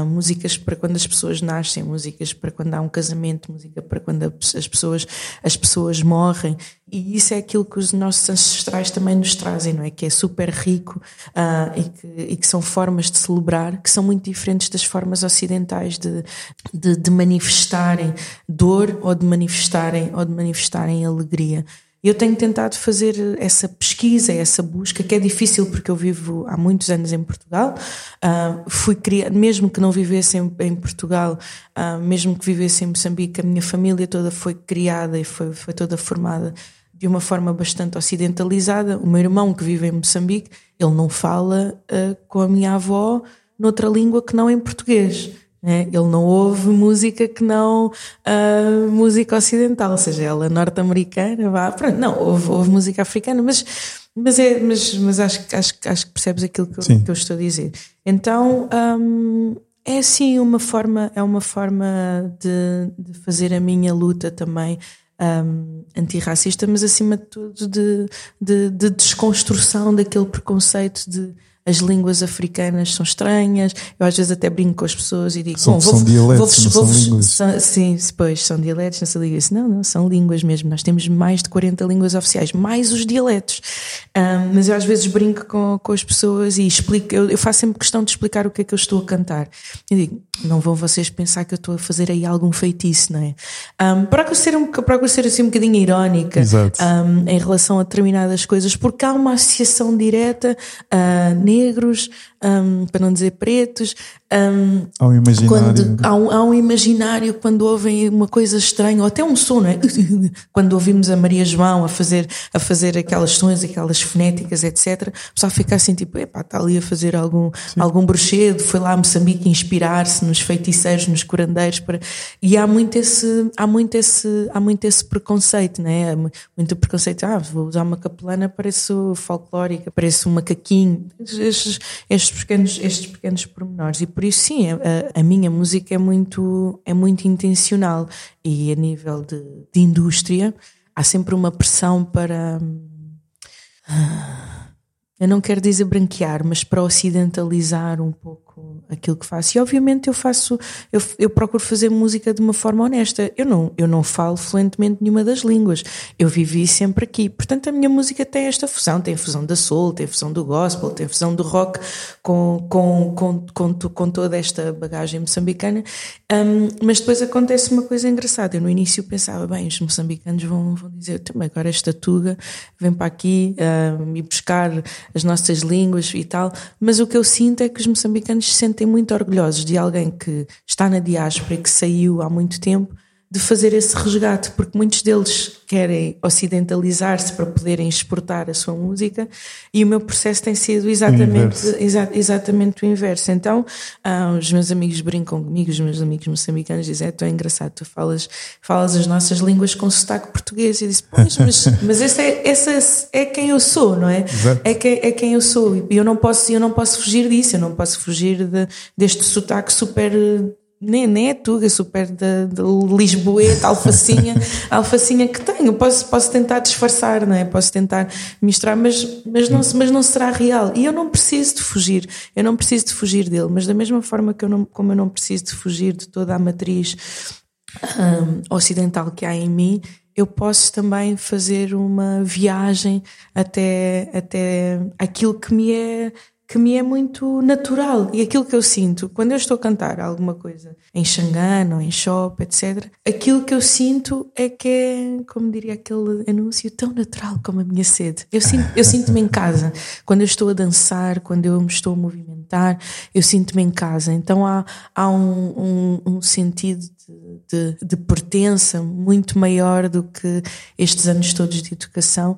Músicas para quando as pessoas nascem, músicas para quando há um casamento, música para quando as pessoas, as pessoas morrem. E isso é aquilo que os nossos ancestrais também nos trazem, não é? Que é super rico uh, e, que, e, que, são formas de celebrar que são muito diferentes das formas ocidentais de, de, de manifestarem dor ou de manifestarem, ou de manifestarem alegria. Eu tenho tentado fazer essa pesquisa, essa busca, que é difícil porque eu vivo há muitos anos em Portugal. Uh, fui criar, mesmo que não vivesse em, em Portugal, uh, mesmo que vivesse em Moçambique, a minha família toda foi criada e foi, foi toda formada de uma forma bastante ocidentalizada. O meu irmão, que vive em Moçambique, ele não fala uh, com a minha avó noutra língua que não em português. É, ele não ouve música que não uh, música ocidental, ou seja, ela é norte-americana, vá, pronto, não, ouve, ouve, música africana, mas, mas, é, mas, mas acho, acho, acho que percebes aquilo que eu, que eu estou a dizer. Então um, é assim uma forma, é uma forma de, de fazer a minha luta também um, antirracista, mas acima de tudo de, de, de desconstrução daquele preconceito de as línguas africanas são estranhas. Eu às vezes até brinco com as pessoas e digo: são, Bom, vou, são dialetos, vou, vou, são línguas. São, sim, pois são dialetos, não se liga. Não, não, são línguas mesmo. Nós temos mais de 40 línguas oficiais, mais os dialetos. Um, mas eu às vezes brinco com, com as pessoas e explico, eu, eu, faço sempre questão de explicar o que é que eu estou a cantar. Eu digo: Não vão vocês pensar que eu estou a fazer aí algum feitiço, não é? Um, procuro, ser um, procuro ser assim um bocadinho irónica um, em relação a determinadas coisas, porque há uma associação direta a negros, um, para não dizer pretos. Um, há um imaginário. Quando, há, um, há um imaginário quando ouvem uma coisa estranha, ou até um som, não é? Quando ouvimos a Maria João a fazer, a fazer aquelas sons, aquelas fonéticas, etc. O pessoal fica assim, tipo, epá, está ali a fazer algum, algum bruxedo, foi lá a Moçambique inspirar-se nos feiticeiros, nos curandeiros. Para... E há muito esse, há muito esse, há muito esse preconceito, não é? Muito preconceito, ah, vou usar uma capelana, parece folclórica, parece um macaquinho. Estes, estes pequenos, estes pequenos pormenores. E por isso, sim, a, a minha música é muito, é muito intencional e a nível de, de indústria há sempre uma pressão para. Eu não quero dizer branquear, mas para ocidentalizar um pouco aquilo que faço. E obviamente eu faço, eu, eu procuro fazer música de uma forma honesta. Eu não, eu não falo fluentemente nenhuma das línguas. Eu vivi sempre aqui. Portanto, a minha música tem esta fusão. Tem a fusão da soul, tem a fusão do gospel, tem a fusão do rock com, com, com, com, com toda esta bagagem moçambicana. Um, mas depois acontece uma coisa engraçada. Eu no início pensava, bem, os moçambicanos vão, vão dizer, também agora esta tuga vem para aqui um, e buscar as nossas línguas e tal, mas o que eu sinto é que os moçambicanos se sentem muito orgulhosos de alguém que está na diáspora e que saiu há muito tempo de fazer esse resgate, porque muitos deles querem ocidentalizar-se para poderem exportar a sua música e o meu processo tem sido exatamente, o exa exatamente o inverso. Então, ah, os meus amigos brincam comigo, os meus amigos moçambicanos dizem: é tão engraçado, tu falas, falas as nossas línguas com sotaque português. E disse: Pois, mas, mas esse é, esse é quem eu sou, não é? É, que, é quem eu sou e eu não posso, eu não posso fugir disso, eu não posso fugir de, deste sotaque super é tuga, super da, da Lisboeta, alfacinha, alfacinha que tenho. Posso, posso tentar disfarçar, não é? Posso tentar misturar, mas, mas, não, mas não será real. E eu não preciso de fugir, eu não preciso de fugir dele, mas da mesma forma que eu não, como eu não preciso de fugir de toda a matriz um, ocidental que há em mim, eu posso também fazer uma viagem até, até aquilo que me é que me é muito natural. E aquilo que eu sinto, quando eu estou a cantar alguma coisa em Xangana ou em Shop, etc., aquilo que eu sinto é que é, como diria aquele anúncio, tão natural como a minha sede. Eu, sinto, eu sinto-me em casa. Quando eu estou a dançar, quando eu me estou a movimentar, eu sinto-me em casa. Então há, há um, um, um sentido de, de, de pertença muito maior do que estes anos todos de educação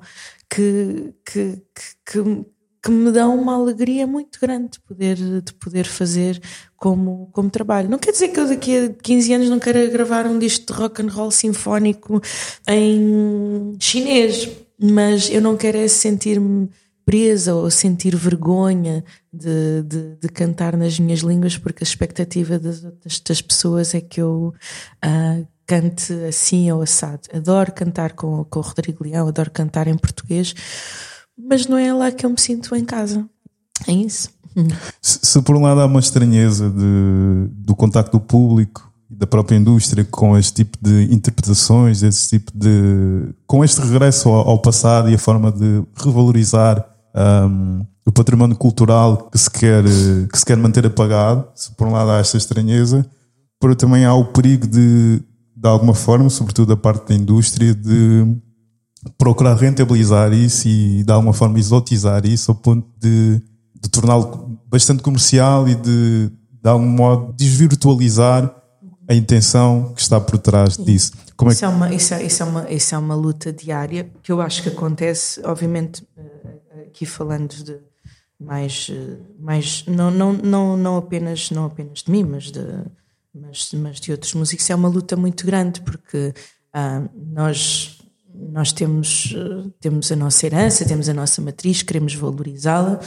que, que, que, que me dão uma alegria muito grande de poder, de poder fazer como, como trabalho. Não quer dizer que eu daqui a 15 anos não queira gravar um disco de rock and roll sinfónico em chinês, mas eu não quero é sentir-me presa ou sentir vergonha de, de, de, cantar nas minhas línguas, porque a expectativa das, das pessoas é que eu uh, cante assim ou assado. Adoro cantar com, com o Rodrigo Leão, adoro cantar em português mas não é lá que eu me sinto em casa. É isso. Se, se por um lado há uma estranheza de, do contacto do público e da própria indústria com este tipo de interpretações, esse tipo de. com este regresso ao, ao passado e a forma de revalorizar um, o património cultural que se, quer, que se quer manter apagado, se por um lado há esta estranheza, por também há o perigo de, de alguma forma, sobretudo da parte da indústria, de procurar rentabilizar isso e de alguma forma exotizar isso ao ponto de, de torná-lo bastante comercial e de, de algum modo, desvirtualizar a intenção que está por trás disso. Como é que... isso, é uma, isso, é, isso, é uma, isso é uma luta diária que eu acho que acontece, obviamente, eh, aqui falando de mais, eh, mais não, não, não, não, apenas, não apenas de mim, mas de, mas, mas de outros músicos, é uma luta muito grande porque ah, nós nós temos, temos a nossa herança, temos a nossa matriz, queremos valorizá-la,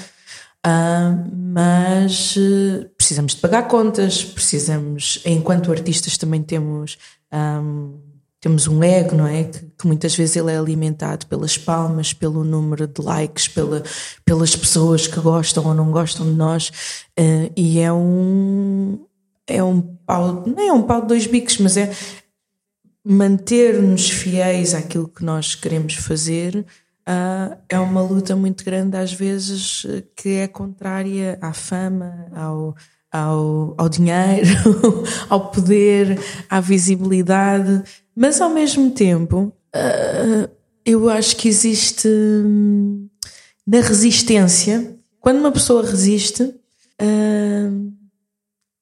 uh, mas uh, precisamos de pagar contas, precisamos, enquanto artistas também temos, um, temos um ego, não é? Que, que, muitas vezes ele é alimentado pelas palmas, pelo número de likes, pela, pelas pessoas que gostam ou não gostam de nós, uh, e é um. É um pau, é um pau de dois bicos, mas é, manter-nos fiéis àquilo que nós queremos fazer uh, é uma luta muito grande, às vezes, que é contrária à fama, ao, ao, ao dinheiro, ao poder, à visibilidade, mas ao mesmo tempo, uh, eu acho que existe hum, na resistência, quando uma pessoa resiste. Uh,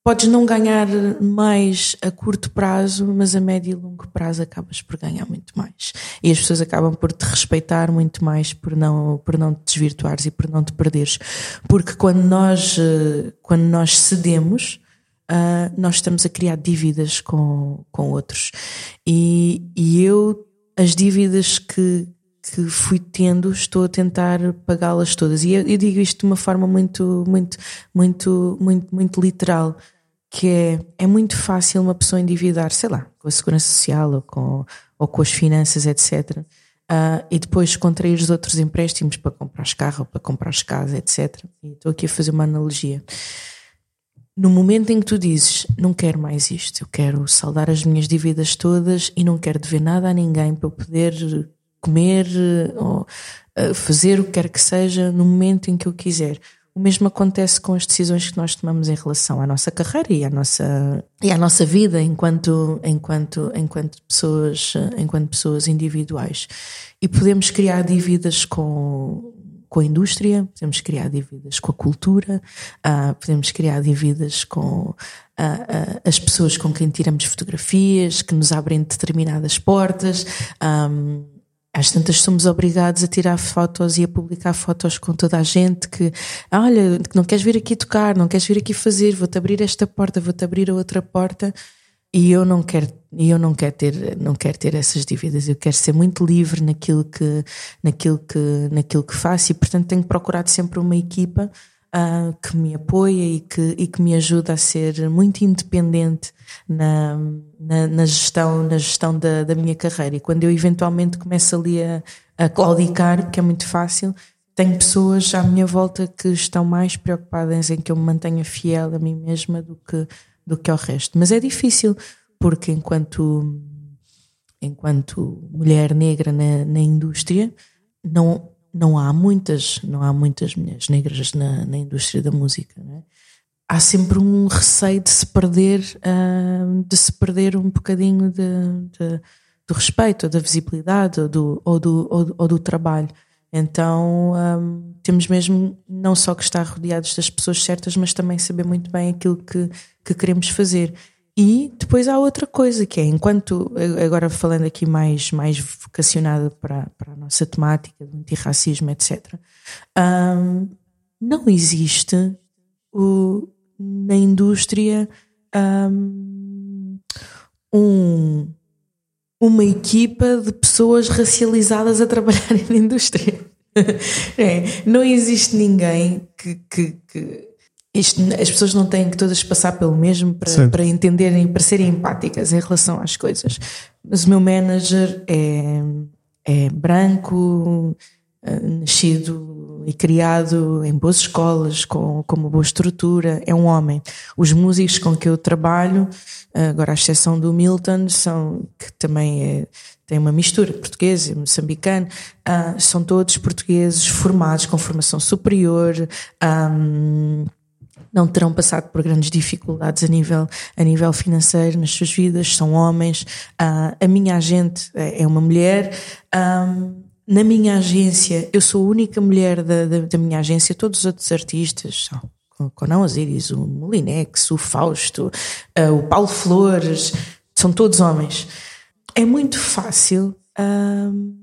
Podes não ganhar mais a curto prazo, mas a médio e longo prazo acabas por ganhar muito mais. E as pessoas acabam por te respeitar muito mais por não, por não te desvirtuares e por não te perderes. Porque quando nós, eh, quando nós cedemos, uh, nós estamos a criar dívidas com, com outros. E, e eu, as dívidas que, que fui tendo, estou a tentar pagá-las todas. E eu, eu, digo isto de uma forma muito, muito, muito, muito, muito literal que é, é muito fácil uma pessoa endividar, sei lá, com a segurança social ou com, ou com as finanças, etc. uh, e depois contrair os outros empréstimos para comprar carro, para comprar casa, etc. E estou aqui a fazer uma analogia. No momento em que tu dizes, não quero mais isto, eu quero saldar as minhas dívidas todas e não quero dever nada a ninguém para eu poder comer ou uh, fazer o que quer que seja no momento em que eu quiser. O mesmo acontece com as decisões que nós tomamos em relação à nossa carreira e à nossa, e à nossa vida enquanto, enquanto, enquanto, pessoas, enquanto pessoas individuais. E podemos criar dívidas com, com a indústria, podemos criar dívidas com a cultura, uh, podemos criar dívidas com uh, uh, as pessoas com quem tiramos fotografias, que nos abrem determinadas portas. Um, às tantas somos obrigados a tirar fotos e a publicar fotos com toda a gente que, olha, não queres vir aqui tocar, não queres vir aqui fazer, vou-te abrir esta porta, vou-te abrir a outra porta. E eu não quero, eu não quero ter, não quero ter essas dívidas. Eu quero ser muito livre naquilo que, naquilo que, naquilo que faço e portanto tenho procurado sempre uma equipa uh, que me apoia e que, e que me ajuda a ser muito independente na, na, na gestão, na gestão da, da, minha carreira. E quando eu eventualmente começo ali a, a claudicar, que é muito fácil, tenho pessoas à minha volta que estão mais preocupadas em que eu me mantenha fiel a mim mesma do que, do que ao resto. Mas é difícil, porque enquanto, enquanto mulher negra na, na indústria, não, não há muitas, não há muitas mulheres negras na, na indústria da música, é? Há sempre um receio de se perder, uh, de se perder um bocadinho de, de, do respeito, da visibilidade, ou do, ou do, ou, ou do trabalho. Então um, temos mesmo não só que estar rodeados das pessoas certas, mas também saber muito bem aquilo que, que queremos fazer. E depois há outra coisa que é, enquanto, agora falando aqui mais, mais vocacionada para, para a nossa temática do antirracismo, etc., um, não existe o, na indústria um, um, uma equipa de pessoas racializadas a trabalhar na indústria. é, não existe ninguém que, que, que isto, as pessoas não têm que todas passar pelo mesmo para, para entenderem, para serem empáticas em relação às coisas. Mas o meu manager é, é branco, eh, nascido e criado em boas escolas, com, com uma boa estrutura, é um homem. Os músicos com que eu trabalho, agora à exceção do Milton, são, que também é, tem uma mistura portuguesa e moçambicano, uh, são todos portugueses formados com formação superior. Um, não terão passado por grandes dificuldades a nível, a nível financeiro nas suas vidas, são homens. Uh, a minha agente é, é uma mulher. Um, na minha agência, eu sou a única mulher da, da, da minha agência, todos os outros artistas são. Conan Osiris, o Molinex, o Fausto, uh, o Paulo Flores, são todos homens. É muito fácil, uh,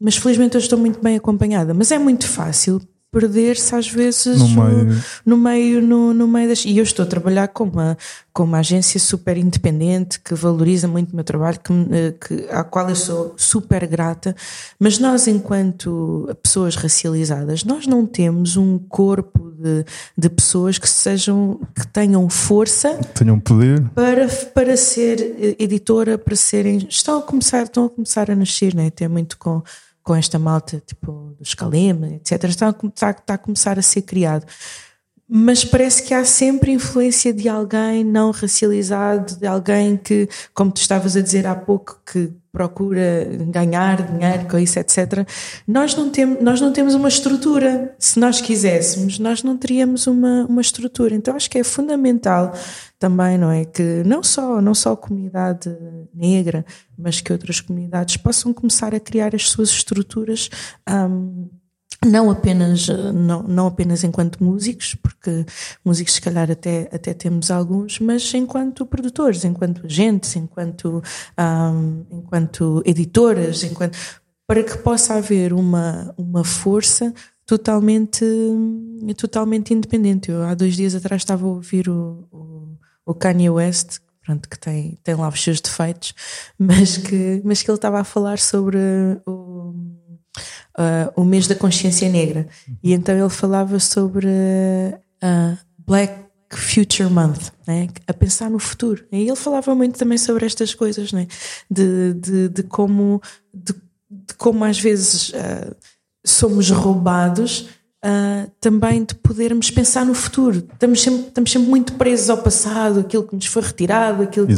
mas felizmente eu estou muito bem acompanhada. Mas é muito fácil perder-se às vezes no meio, no, meio, no, no meio das. E eu estou a trabalhar com uma, com uma agência super independente que valoriza muito o meu trabalho, que, eh, que, à qual eu sou super grata, mas nós, enquanto pessoas racializadas, nós não temos um corpo de, de pessoas que sejam, que tenham força, tenham poder para, para ser eh, editora, para serem. Estão a começar, estão a começar a nascer, né? Até muito com com esta malta tipo dos Calema, etc., está está, está a começar a ser criado. Mas parece que há sempre influência de alguém não racializado, de alguém que, como tu estavas a dizer há pouco, que procura ganhar dinheiro com isso, etc. Nós não, temos, nós não temos uma estrutura. Se nós quiséssemos, nós não teríamos uma, uma estrutura. Então acho que é fundamental também, não é? Que não só, não só a comunidade negra, mas que outras comunidades possam começar a criar as suas estruturas. Um, não apenas, não, não apenas enquanto músicos, porque músicos se calhar até, até temos alguns, mas enquanto produtores, enquanto agentes, enquanto, um, enquanto editoras, enquanto, para que possa haver uma, uma força totalmente, totalmente independente. Eu há dois dias atrás estava a ouvir o, o, o Kanye West, pronto, que tem, tem lá os seus defeitos, mas que, mas que ele estava a falar sobre o uh, o mês da consciência negra. E então ele falava sobre uh, Black Future Month, né? a pensar no futuro. E ele falava muito também sobre estas coisas, né? de, de, de como. De, de como às vezes uh, somos roubados Uh, também de podermos pensar no futuro. Estamos sempre, estamos sempre muito presos ao passado, aquilo que nos foi retirado, aquilo, que,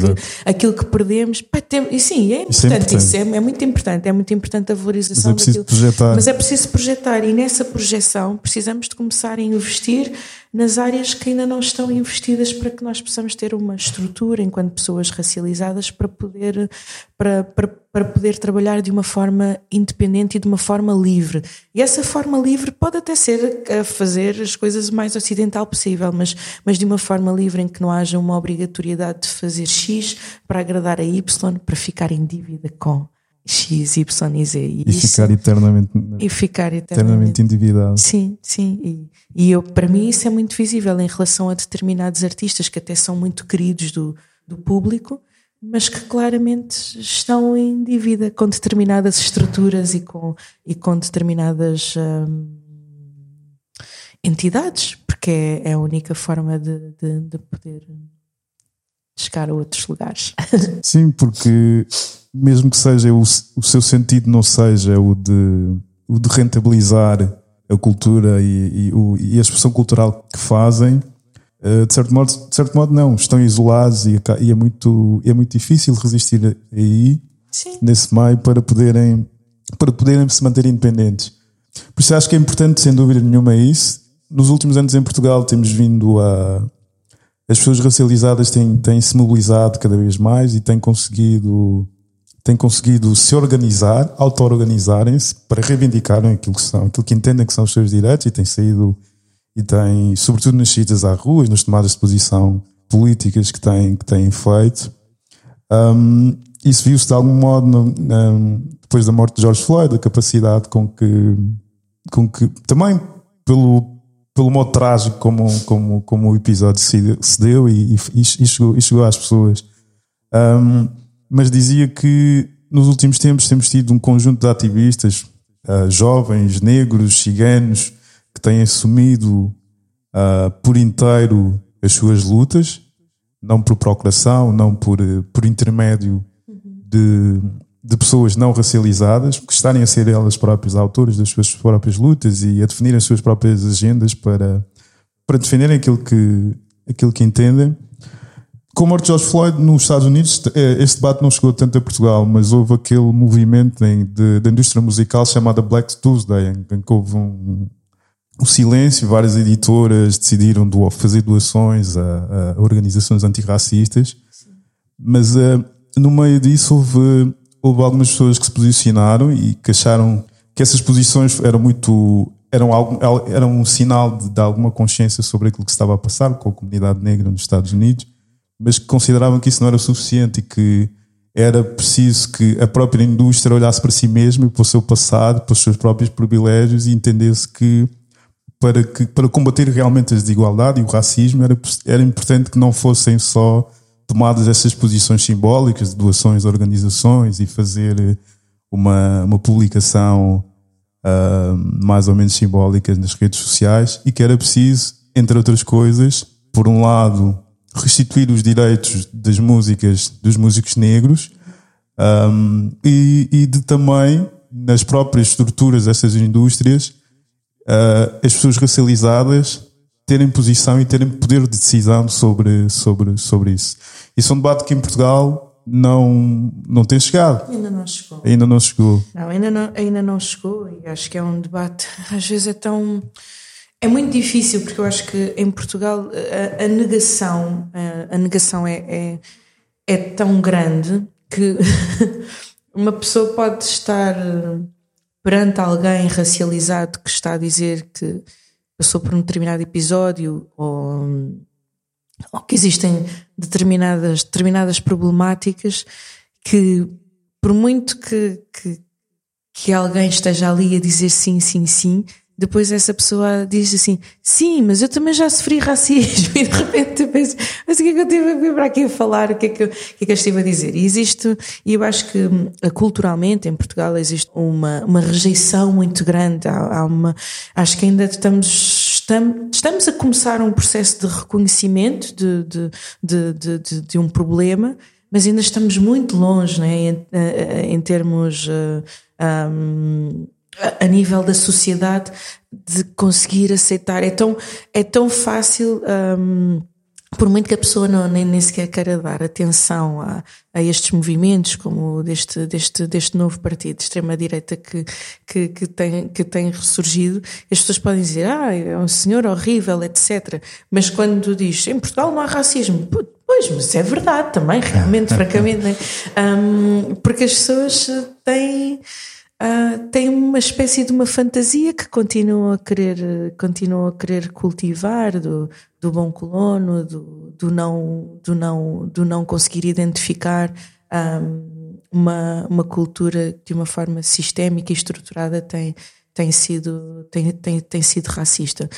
aquilo que perdemos. Pá, tem, e sim, é importante isso, é, importante. isso é, é, muito importante, é muito importante a valorização Mas é daquilo. projetar. Mas é preciso projetar e nessa projeção precisamos de começar a investir nas áreas que ainda não estão investidas para que nós possamos ter uma estrutura enquanto pessoas racializadas para poder, para, para, para poder trabalhar de uma forma independente e de uma forma livre. E essa forma livre pode até ser a fazer as coisas o mais ocidental possível, mas, mas de uma forma livre em que não haja uma obrigatoriedade de fazer X para agradar a Y, para ficar em dívida com. X, Y e Z. E, e isso, ficar eternamente, e ficar eternamente, eternamente endividado. Sim, sim. E, e eu, para mim isso é muito visível em relação a determinados artistas que até são muito queridos do, do público, mas que claramente estão em dívida com determinadas estruturas e com, e com determinadas hum, entidades, porque é, é, a única forma de, de, de poder chegar a outros lugares. Sim, porque mesmo que seja o, o seu sentido não seja o de, o de rentabilizar a cultura e, e, o, e a expressão cultural que fazem, uh, de, certo modo, de certo modo não, estão isolados e, e é, muito, é muito difícil resistir aí, Sim. nesse meio, para poderem, para poderem se manter independentes. Por isso acho que é importante, sem dúvida nenhuma, isso. Nos últimos anos em Portugal temos vindo a. As pessoas racializadas têm, têm se mobilizado cada vez mais e têm conseguido têm conseguido se organizar, auto-organizarem-se para reivindicarem aquilo que são, aquilo que entendem que são os seus direitos e têm saído e têm, sobretudo nas saídas às ruas, nas tomadas de posição políticas que têm, que têm feito. Um, isso viu-se de algum modo no, um, depois da morte de George Floyd, a capacidade com que, com que também pelo, pelo modo trágico como, como, como o episódio se, se deu e, e, e, chegou, e chegou às pessoas. Um, mas dizia que nos últimos tempos temos tido um conjunto de ativistas, uh, jovens, negros, ciganos, que têm assumido uh, por inteiro as suas lutas, não por procuração, não por, por intermédio de, de pessoas não racializadas, que estarem a ser elas próprias autores das suas próprias lutas e a definir as suas próprias agendas para, para defenderem aquilo que, aquilo que entendem. Com a morte de George Floyd nos Estados Unidos, é, este debate não chegou tanto a Portugal, mas houve aquele movimento da indústria musical chamado Black Tuesday, em que houve um, um silêncio, várias editoras decidiram do, fazer doações a, a organizações antirracistas, mas uh, no meio disso houve, houve algumas pessoas que se posicionaram e que acharam que essas posições eram muito eram, eram um sinal de, de alguma consciência sobre aquilo que estava a passar com a comunidade negra nos Estados Unidos mas que consideravam que isso não era suficiente e que era preciso que a própria indústria olhasse para si mesma e para o seu passado, para os seus próprios privilégios e entendesse que para, que, para combater realmente a desigualdade e o racismo era, era importante que não fossem só tomadas essas posições simbólicas de doações a organizações e fazer uma, uma publicação uh, mais ou menos simbólica nas redes sociais e que era preciso, entre outras coisas, por um lado, restituir os direitos das músicas dos músicos negros um, e, e, de também nas próprias estruturas dessas indústrias uh, as pessoas racializadas terem posição e terem poder de decisão sobre, sobre, sobre isso. Isso é um debate que em Portugal não, não tem chegado. Ainda não chegou. Ainda não chegou. Não, ainda não, ainda não chegou e acho que é um debate, às vezes é tão é muito difícil porque eu acho que em Portugal a, a negação, a, a negação é, é, é, tão grande que uma pessoa pode estar perante alguém racializado que está a dizer que passou por um determinado episódio ou, ou que existem determinadas, determinadas problemáticas que por muito que, que, que alguém esteja ali a dizer sim, sim, sim, depois essa pessoa diz assim: Sim, mas eu também já sofri racismo. E de repente tu pensas: Mas o que é que eu tive a vir para aqui a falar? O que é que eu, o que é que eu estive a dizer? E existe, e eu acho que hum, culturalmente em Portugal existe uma, uma rejeição muito grande. Há, há uma, acho que ainda estamos, estamos, a começar um processo de reconhecimento de, de, de, de, de um problema mas ainda estamos muito longe né, em, em termos um, a nível da sociedade de conseguir aceitar. É tão, é tão fácil. Um, por muito que a pessoa não, nem, nem sequer queira dar atenção a, a estes movimentos, como deste, deste, deste novo partido de extrema-direita que, que, que, tem, que tem ressurgido, as pessoas podem dizer, ah, é um senhor horrível, etc. Mas quando diz, em Portugal não há racismo, pois, mas é verdade também, realmente, francamente, né? um, porque as pessoas têm uh, uma espécie de uma fantasia que continuam a querer, continuam a querer cultivar do, do bom colono, do, do, não, do, não, do não conseguir identificar um, uma, uma cultura de uma forma sistémica e estruturada tem, tem, sido, tem, tem, tem sido racista.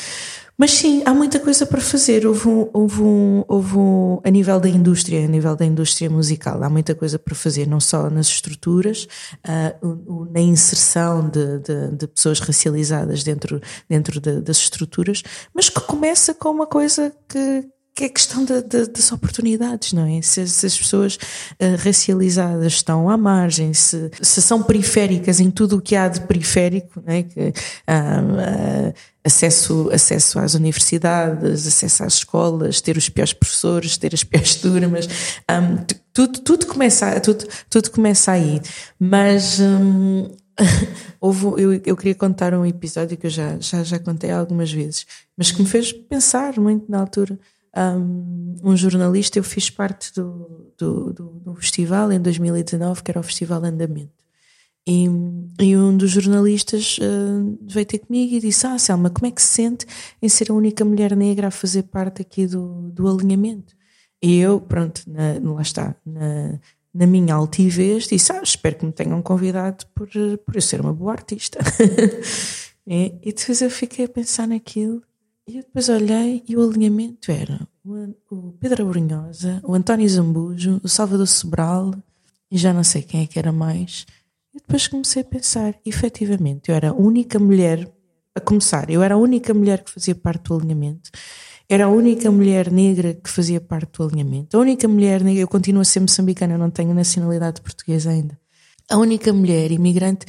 Mas sim, há muita coisa para fazer. Houve um, houve um, houve um, a nível da indústria, a nível da indústria musical, há muita coisa para fazer, não só nas estruturas, uh, na inserção de, de, de, pessoas racializadas dentro, dentro de, das estruturas, mas que começa com uma coisa que, que é questão de, de, das oportunidades, não é? Se, se as pessoas uh, racializadas estão à margem, se, se, são periféricas em tudo o que há de periférico, não é? Que, uh, uh, acesso, acesso às universidades, acesso às escolas, ter os piores professores, ter as piores turmas, um, tudo, tudo, começa, tudo, tudo começa aí. Mas um, houve, eu, eu queria contar um episódio que eu já, já, já contei algumas vezes, mas que me fez pensar muito na altura um, jornalista, eu fiz parte do, do, do, do, festival em 2019, que era o Festival Andamento. E, e um dos jornalistas uh, veio ter comigo e disse: Ah, Selma, como é que se sente em ser a única mulher negra a fazer parte aqui do, do alinhamento? E eu, pronto, na, lá está, na, na minha altivez, disse: Ah, espero que me tenham convidado por, por eu ser uma boa artista. e, e depois eu fiquei a pensar naquilo e eu depois olhei e o alinhamento era o, Pedro Abrunhosa, o António Zambujo, o Salvador Sobral e já não sei quem é que era mais. E depois comecei a pensar, efetivamente, eu era a única mulher, a começar, eu era a única mulher que fazia parte do alinhamento, era a única mulher negra que fazia parte do alinhamento, a única mulher negra, eu continuo a ser moçambicana, eu não tenho nacionalidade portuguesa ainda, a única mulher imigrante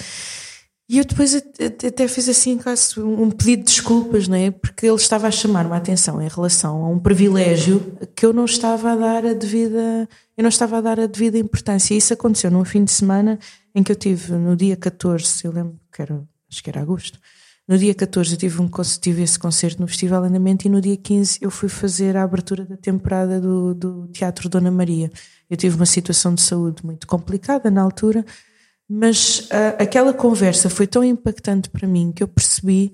e eu depois até fiz assim quase um pedido de desculpas, não é? Porque ele estava a chamar-me a atenção em relação a um privilégio que eu não estava a dar a devida, eu não estava a dar a devida importância. E isso aconteceu num fim de semana em que eu tive no dia 14, eu lembro que era, acho que era agosto. No dia 14 eu tive, um, tive esse concerto no Festival Andamento e no dia 15 eu fui fazer a abertura da temporada do, do Teatro Dona Maria. Eu tive uma situação de saúde muito complicada na altura mas uh, aquela conversa foi tão impactante para mim que eu percebi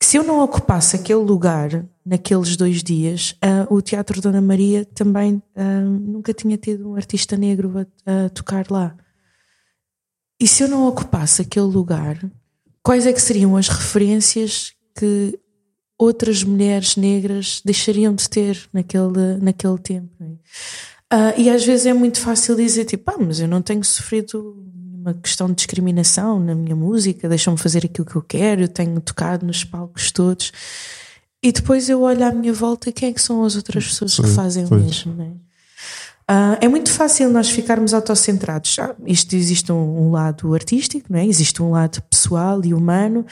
que se eu não ocupasse aquele lugar naqueles dois dias, uh, o Teatro Dona Maria também uh, nunca tinha tido um artista negro a, a, tocar lá. E se eu não ocupasse aquele lugar, quais é que seriam as referências que outras mulheres negras deixariam de ter naquele, naquele tempo? Uh, e às vezes é muito fácil dizer tipo, ah, mas eu não tenho sofrido uma questão de discriminação na minha música, deixam-me fazer aquilo que eu quero, eu tenho tocado nos palcos todos. E depois eu olho à minha volta quem é que são as outras pessoas que fazem o mesmo, não é? Uh, é muito fácil nós ficarmos autocentrados. Ah, isto existe um, um, lado artístico, não é? existe um lado pessoal e humano,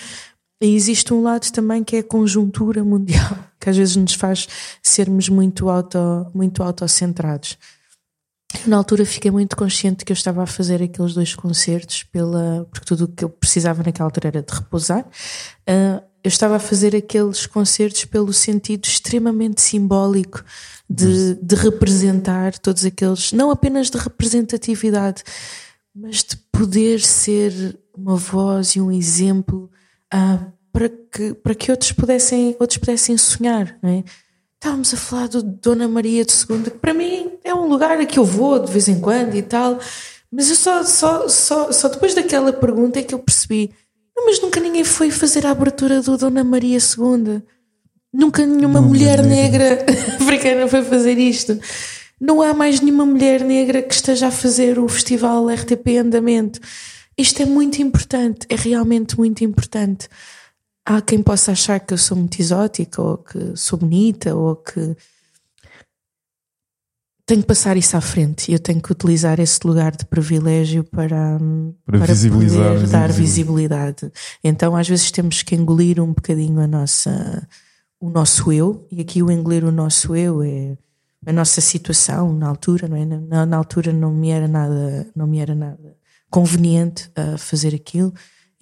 e existe um lado também que é a conjuntura mundial, que às vezes nos faz sermos muito, auto, muito autocentrados. Na altura fiquei muito consciente que eu estava a fazer aqueles dois concertos pela, porque tudo o que eu precisava naquela altura era de repousar. Uh, eu estava a fazer aqueles concertos pelo sentido extremamente simbólico de, de representar todos aqueles, não apenas de representatividade, mas de poder ser uma voz e um exemplo uh, para, que, para que outros pudessem, outros pudessem sonhar. Não é? Estávamos a falar do Dona Maria de Segunda, que para mim é um lugar a que eu vou de vez em quando e tal, mas eu só, só, só, só depois daquela pergunta é que eu percebi, mas nunca ninguém foi fazer a abertura do Dona Maria II. Nunca nenhuma não, mulher negra africana foi fazer isto. Não há mais nenhuma mulher negra que esteja a fazer o festival RTP Andamento. Isto é muito importante, é realmente muito importante há quem possa achar que eu sou muito exótica ou que sou bonita ou que tenho que passar isso à frente e eu tenho que utilizar esse lugar de privilégio para, para, para visibilizar, poder dar visibilidade. Então, às vezes, temos que engolir um bocadinho a nossa, o nosso eu, e aqui o engolir o nosso eu é a nossa situação na altura, não é? Na, na altura não me era nada, não me era nada conveniente a fazer aquilo.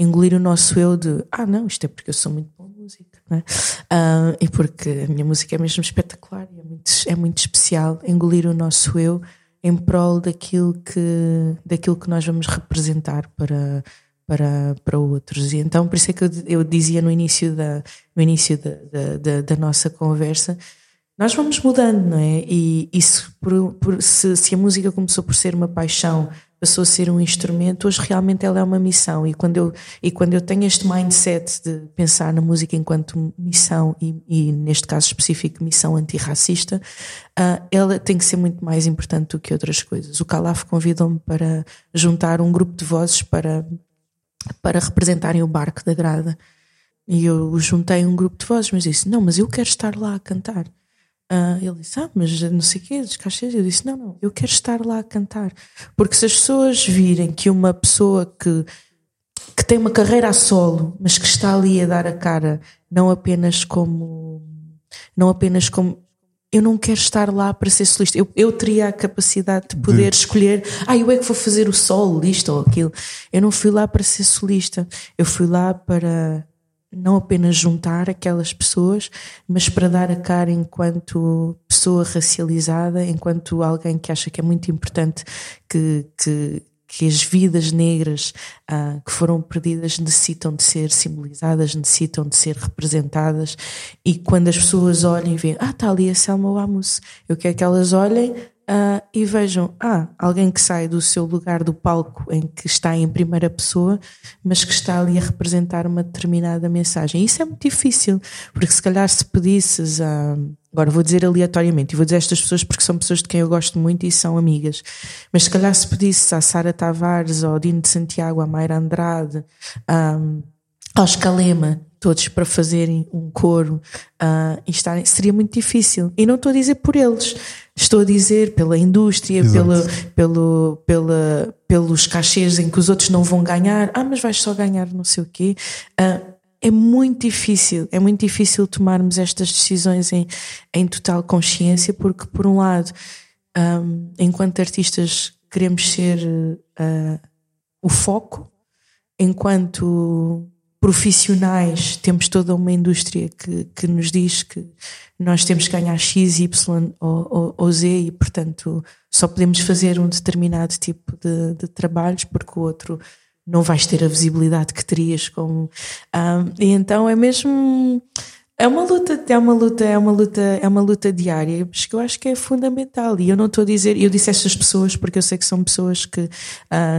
Engolir o nosso eu de, ah, não, isto é porque eu sou muito boa música? Uh, e porque a minha música é mesmo espetacular é muito, é muito especial. Engolir o nosso eu em prol daquilo que, daquilo que nós vamos representar para, para, para outros. E então, por isso é que eu, eu dizia no início da, no início da, da, da nossa conversa nós vamos mudando, não é? E isso, por, por, se, se, a música começou por ser uma paixão, passou a ser um instrumento, hoje realmente ela é uma missão. E quando eu, e quando eu tenho este mindset de pensar na música enquanto missão, e, e neste caso específico, missão antirracista, uh, ela tem que ser muito mais importante do que outras coisas. O Calaf convidou-me para juntar um grupo de vozes para, para representarem o barco da grada. E eu juntei um grupo de vozes, mas disse: Não, mas eu quero estar lá a cantar. Uh, ele disse, ah, mas não sei o quê, descaixas. Eu disse, não, não, eu quero estar lá a cantar. Porque se as pessoas virem que uma pessoa que, que tem uma carreira a solo, mas que está ali a dar a cara, não apenas como, não apenas como, eu não quero estar lá para ser solista. Eu, eu teria a capacidade de poder de... escolher, ah, eu é que vou fazer o solo, isto ou aquilo. Eu não fui lá para ser solista. Eu fui lá para não apenas juntar aquelas pessoas, mas para dar a cara enquanto pessoa racializada, enquanto alguém que acha que é muito importante que, que, que as vidas negras uh, que foram perdidas necessitam de ser simbolizadas, necessitam de ser representadas. E quando as pessoas olhem e veem, ah, está ali a Selma Wamus, eu quero que elas olhem uh, e vejam, ah, alguém que sai do seu lugar do palco em que está em primeira pessoa, mas que está ali a representar uma determinada mensagem. Isso é muito difícil, porque se calhar se pedisses a. Agora vou dizer aleatoriamente, e vou dizer estas pessoas porque são pessoas de quem eu gosto muito e são amigas, mas se calhar se pedisse à Sara Tavares, ao Dino de Santiago, à Mayra Andrade, um, ao Escalema, todos para fazerem um coro uh, e estarem, seria muito difícil. E não estou a dizer por eles, estou a dizer pela indústria, pelo, pelo, pela, pelos cachês em que os outros não vão ganhar. Ah, mas vais só ganhar não sei o quê. Uh, é muito difícil, é muito difícil tomarmos estas decisões em, em total consciência, porque, por um lado, um, enquanto artistas, queremos ser uh, o foco, enquanto profissionais, temos toda uma indústria que, que nos diz que nós temos que ganhar X, Y ou, ou, ou Z e, portanto, só podemos fazer um determinado tipo de, de trabalhos porque o outro não vais ter a visibilidade que terias como. Um, e então é mesmo. É uma luta, é uma luta, é uma luta, é uma luta diária, mas que eu acho que é fundamental. E eu não estou a dizer, eu disse estas pessoas porque eu sei que são pessoas que uh,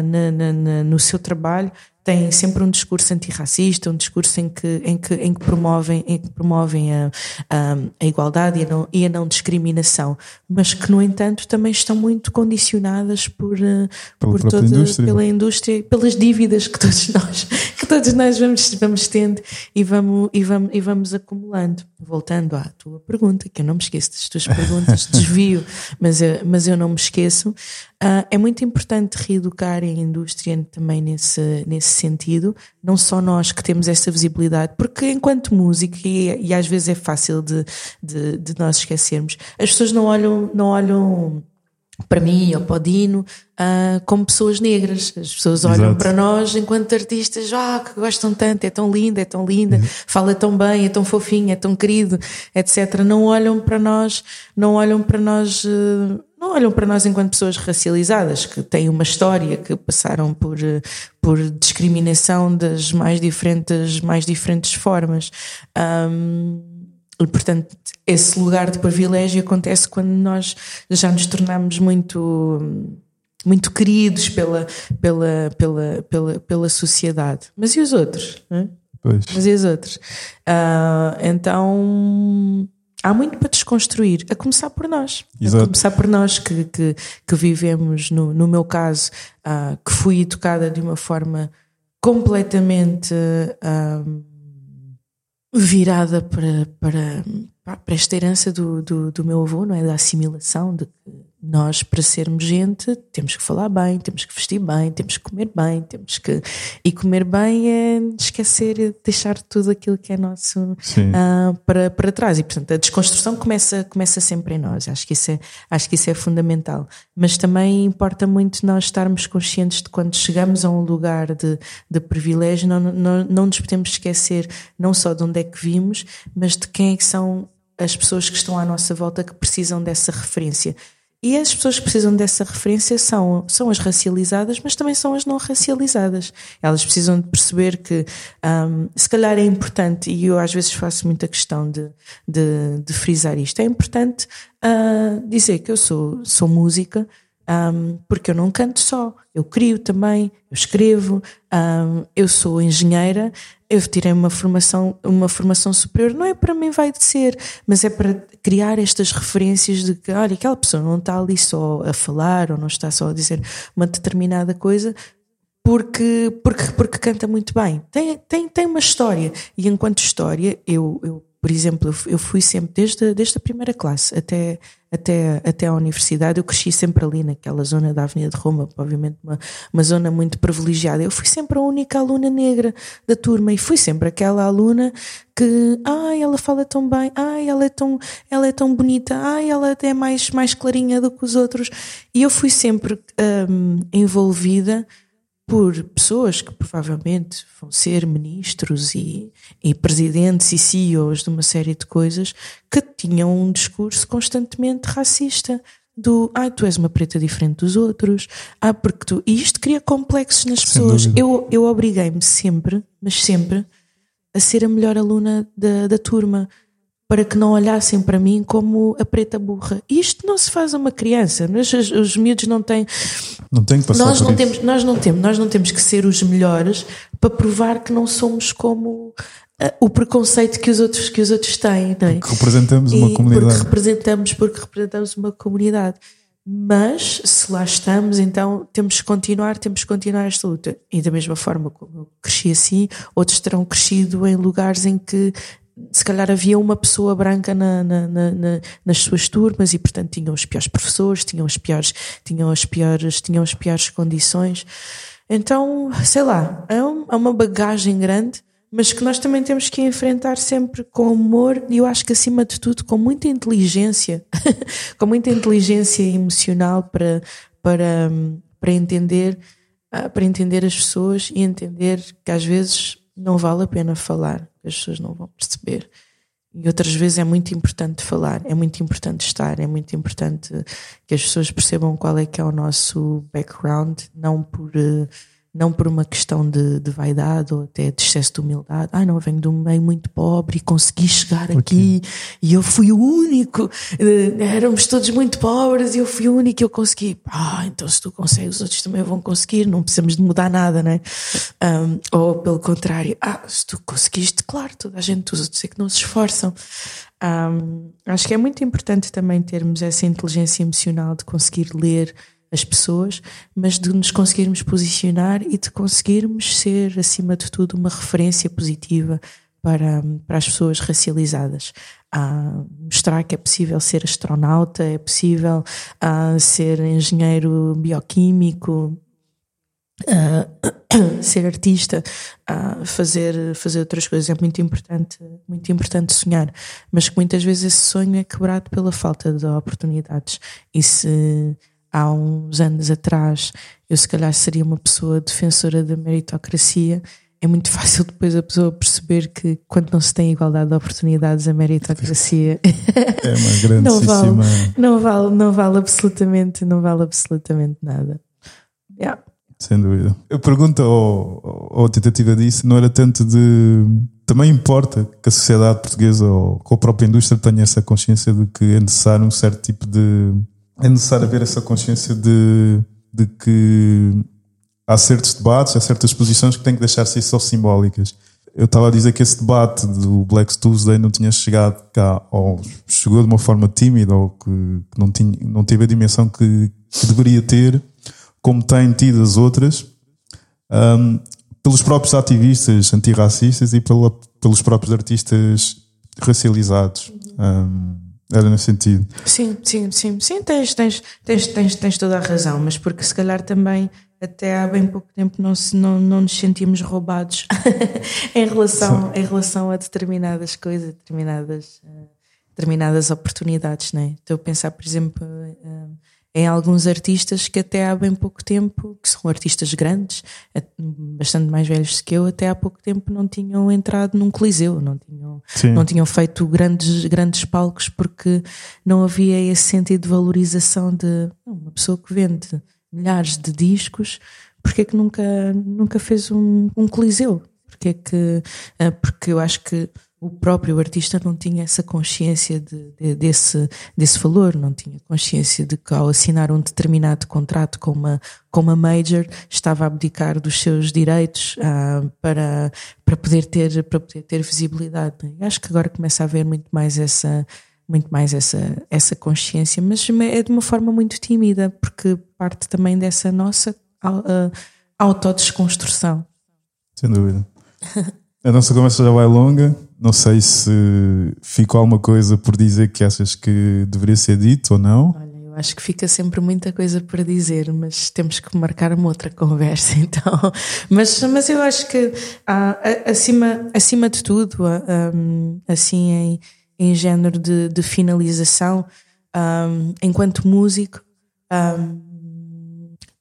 na, na, na, no seu trabalho têm sempre um discurso antirracista, um discurso em que, em que, em que promovem, em que promovem a, a, a igualdade e a, não, e a não discriminação, mas que, no entanto, também estão muito condicionadas por, eh, por toda, indústria. pela indústria, pelas dívidas que todos nós, todos nós vamos, vamos tendo e vamos, e, vamos, e vamos acumulando. Voltando à tua pergunta, que eu não me esqueço das tuas perguntas, desvio, mas eu, mas eu não me esqueço. Uh, é muito importante reeducar a indústria também nesse, nesse sentido, não só nós que temos essa visibilidade, porque enquanto música, e, e às vezes é fácil de, de, de, nós esquecermos, as pessoas não olham, não olham para mim ou para o Dino uh, como pessoas negras. As pessoas olham Exato. para nós enquanto artistas, ah, que gostam tanto, é tão linda, é tão linda, uhum. fala tão bem, é tão fofinho, é tão querido, etc. Não olham para nós, não olham para nós. Uh, não olham para nós enquanto pessoas racializadas que têm uma história, que passaram por, por discriminação das mais diferentes, mais diferentes formas. Um, portanto, esse lugar de privilégio acontece quando nós já nos tornamos muito muito queridos pela, pela, pela, pela, pela sociedade. Mas e os outros? Mas e os outros? Uh, então há muito para desconstruir, a começar por nós. Exato. A começar por nós que, que, que vivemos, no, no meu caso, uh, que fui educada de uma forma completamente uh, virada para, para, para esta herança do, do, do, meu avô, não é? Da assimilação, de que nós, para sermos gente, temos que falar bem, temos que vestir bem, temos que comer bem, temos que. E comer bem é esquecer, deixar tudo aquilo que é nosso uh, para, para trás. E, portanto, a desconstrução começa, começa sempre em nós. Acho que, isso é, acho que isso é fundamental. Mas também importa muito nós estarmos conscientes de quando chegamos a um lugar de, de privilégio, não, não, não nos podemos esquecer não só de onde é que vimos, mas de quem é que são as pessoas que estão à nossa volta que precisam dessa referência. E as pessoas que precisam dessa referência são, são as racializadas, mas também são as não racializadas. Elas precisam de perceber que, um, se calhar é importante, e eu às vezes faço muita questão de, de, de frisar isto, é importante uh, dizer que eu sou, sou música, um, porque eu não canto só, eu crio também, eu escrevo, um, eu sou engenheira, eu tirei uma formação, uma formação superior, não é para mim vai de ser, mas é para criar estas referências de que, olha, aquela pessoa não está ali só a falar ou não está só a dizer uma determinada coisa, porque, porque, porque canta muito bem. Tem, tem, tem uma história. E enquanto história, eu, eu por exemplo, eu fui sempre, desde, desde a primeira classe até, até, até a universidade, eu cresci sempre ali naquela zona da Avenida de Roma, obviamente uma, uma zona muito privilegiada. Eu fui sempre a única aluna negra da turma e fui sempre aquela aluna que, ai, ela fala tão bem, ai, ela é tão, ela é tão bonita, ai, ela é mais, mais clarinha do que os outros. E eu fui sempre um, envolvida por pessoas que provavelmente vão ser ministros e, e, presidentes e CEOs de uma série de coisas que tinham um discurso constantemente racista. Do ah, tu és uma preta diferente dos outros, ah, porque tu. E isto cria complexos nas pessoas. Eu, eu obriguei-me sempre, mas sempre, a ser a melhor aluna da, da turma para que não olhassem para mim como a preta burra. Isto não se faz a uma criança. Os, os miúdos não têm. Não tem que passar nós não isso. temos, nós não temos, nós não temos que ser os melhores para provar que não somos como uh, o preconceito que os outros que os outros têm, não é? Porque representamos uma comunidade. Porque representamos, porque representamos uma comunidade. Mas se lá estamos, então temos que continuar, temos que continuar esta luta. E da mesma forma como eu cresci assim, outros terão crescido em lugares em que se calhar havia uma pessoa branca na, na, na, nas suas turmas e portanto tinham os piores professores, tinham as piores, tinham as piores, tinham as piores condições. Então, sei lá, é, um, é uma bagagem grande, mas que nós também temos que enfrentar sempre com humor e eu acho que acima de tudo com muita inteligência, com muita inteligência emocional para, para, para entender ah, para entender as pessoas e entender que às vezes não vale a pena falar, as pessoas não vão perceber. E outras vezes é muito importante falar, é muito importante estar, é muito importante que as pessoas percebam qual é que é o nosso background, não por uh, não por uma questão de, de, vaidade ou até de excesso de humildade. Ai, não, eu venho de um meio muito pobre e consegui chegar aqui e eu fui o único. Eh, éramos todos muito pobres e eu fui o único e eu consegui. Ah, então se tu consegues, os outros também vão conseguir, não precisamos de mudar nada, né? Um, ou pelo contrário, ah, se tu conseguiste, claro, toda a gente, os outros é que não se esforçam. Um, acho que é muito importante também termos essa inteligência emocional de conseguir ler as pessoas, mas de nos conseguirmos posicionar e de conseguirmos ser, acima de tudo, uma referência positiva para, para as pessoas racializadas. a mostrar que é possível ser astronauta, é possível ser engenheiro bioquímico, ser artista, fazer, fazer outras coisas. É muito importante, muito importante sonhar, mas que muitas vezes esse sonho é quebrado pela falta de oportunidades. E se há uns anos atrás eu se calhar seria uma pessoa defensora da meritocracia, é muito fácil depois a pessoa perceber que quando não se tem igualdade de oportunidades a meritocracia é uma grande não vale, não vale, não vale absolutamente, não vale absolutamente nada. Yeah. Sem dúvida. A pergunta ou, ou a tentativa disso não era tanto de também importa que a sociedade portuguesa ou com a própria indústria tenha essa consciência de que é necessário um certo tipo de é necessário haver essa consciência de, de que há certos debates, há certas posições que têm que deixar ser só simbólicas. Eu estava a dizer que esse debate do Black Tuesday não tinha chegado cá, ou chegou de uma forma tímida, ou que não, tinha, não teve a dimensão que, que deveria ter, como têm tido as outras, um, pelos próprios ativistas antirracistas e pela, pelos próprios artistas racializados. Um, Era nesse sentido. Sim, sim, sim, sim, tens, tens, tens, tens, tens toda a razão, mas porque se calhar também até há bem pouco tempo não, se, não, não nos sentimos roubados em, relação, em relação a determinadas coisas, determinadas, uh, determinadas oportunidades. Né? Estou a pensar, por exemplo, uh, em alguns artistas que até há bem pouco tempo, que são artistas grandes, bastante mais velhos que eu, até há pouco tempo não tinham entrado num coliseu, não tinham, não tinham feito grandes, grandes palcos porque não havia esse sentido de valorização de uma pessoa que vende milhares de discos, porque é que nunca, nunca fez um, um coliseu? Porque é que, ah, porque eu acho que o próprio artista não tinha essa consciência de, de, desse, desse valor, não tinha consciência de que ao assinar um determinado contrato com uma, com uma major estava a abdicar dos seus direitos ah, para, para, poder ter, para poder ter visibilidade. Acho que agora começa a haver muito mais essa, muito mais essa, essa consciência, mas é de uma forma muito tímida, porque parte também dessa nossa uh, autodesconstrução. Sem dúvida. A nossa conversa já vai longa. Não sei se ficou alguma coisa por dizer que achas que deveria ser dito ou não. Olha, eu acho que fica sempre muita coisa para dizer, mas temos que marcar uma outra conversa, então. Mas, mas eu acho que ah, acima, acima de tudo, ah, um, assim em, em género de, de finalização, um, enquanto músico,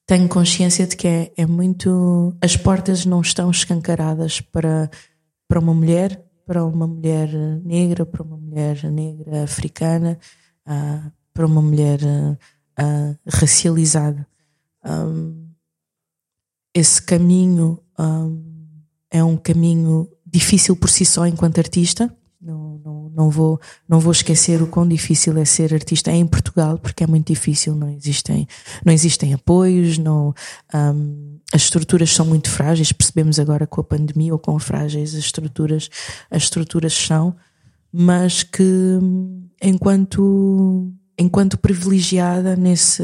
tenho consciência de que é, é muito. As portas não estão escancaradas para, para uma mulher para uma mulher negra, para uma mulher negra africana, uh, para uma mulher uh, racializada. Um, esse caminho um, é um caminho difícil por si só enquanto artista. Não, não, não, vou, não vou esquecer o quão difícil é ser artista em Portugal, porque é muito difícil, não existem, não existem apoios, não, um, as estruturas são muito frágeis, percebemos agora com a pandemia ou com frágeis as estruturas, as estruturas são, mas que enquanto, enquanto privilegiada nesse,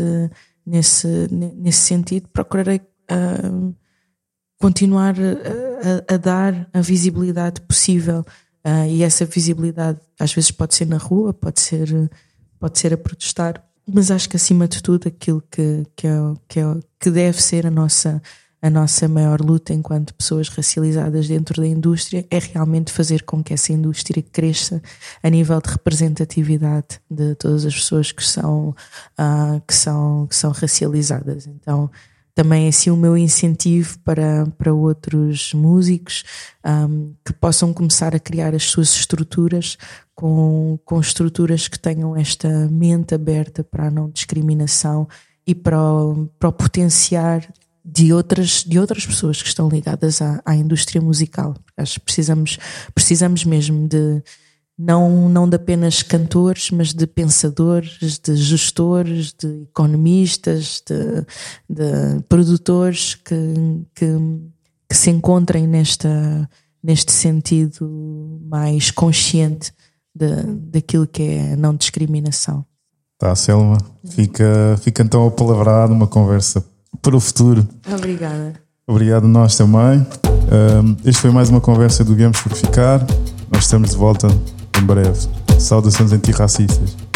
nesse, nesse sentido, procurarei uh, continuar a, a, dar a visibilidade possível. Uh, e essa visibilidade às vezes pode ser na rua, pode ser, pode ser a protestar, mas acho que acima de tudo aquilo que, que, é, que, é, que deve ser a nossa, a nossa maior luta enquanto pessoas racializadas dentro da indústria é realmente fazer com que essa indústria cresça a nível de representatividade de todas as pessoas que são, uh, que são, que são racializadas. Então, também assim o meu incentivo para, para outros músicos um, que possam começar a criar as suas estruturas com, com estruturas que tenham esta mente aberta para a não discriminação e para o, para o potenciar de outras, de outras pessoas que estão ligadas à, à indústria musical. Acho que precisamos, precisamos mesmo de não, não de apenas cantores, mas de pensadores, de gestores, de economistas, de, de produtores que, que, que, se encontrem nesta, neste sentido mais consciente de, daquilo que é a não discriminação. Tá, Selma. Fica, fica então apalavrado uma conversa para o futuro. Obrigada. Obrigado nós também. Um, este foi mais uma conversa do Viemos por Ficar. Nós estamos de volta em breve. Saudações antirracistas.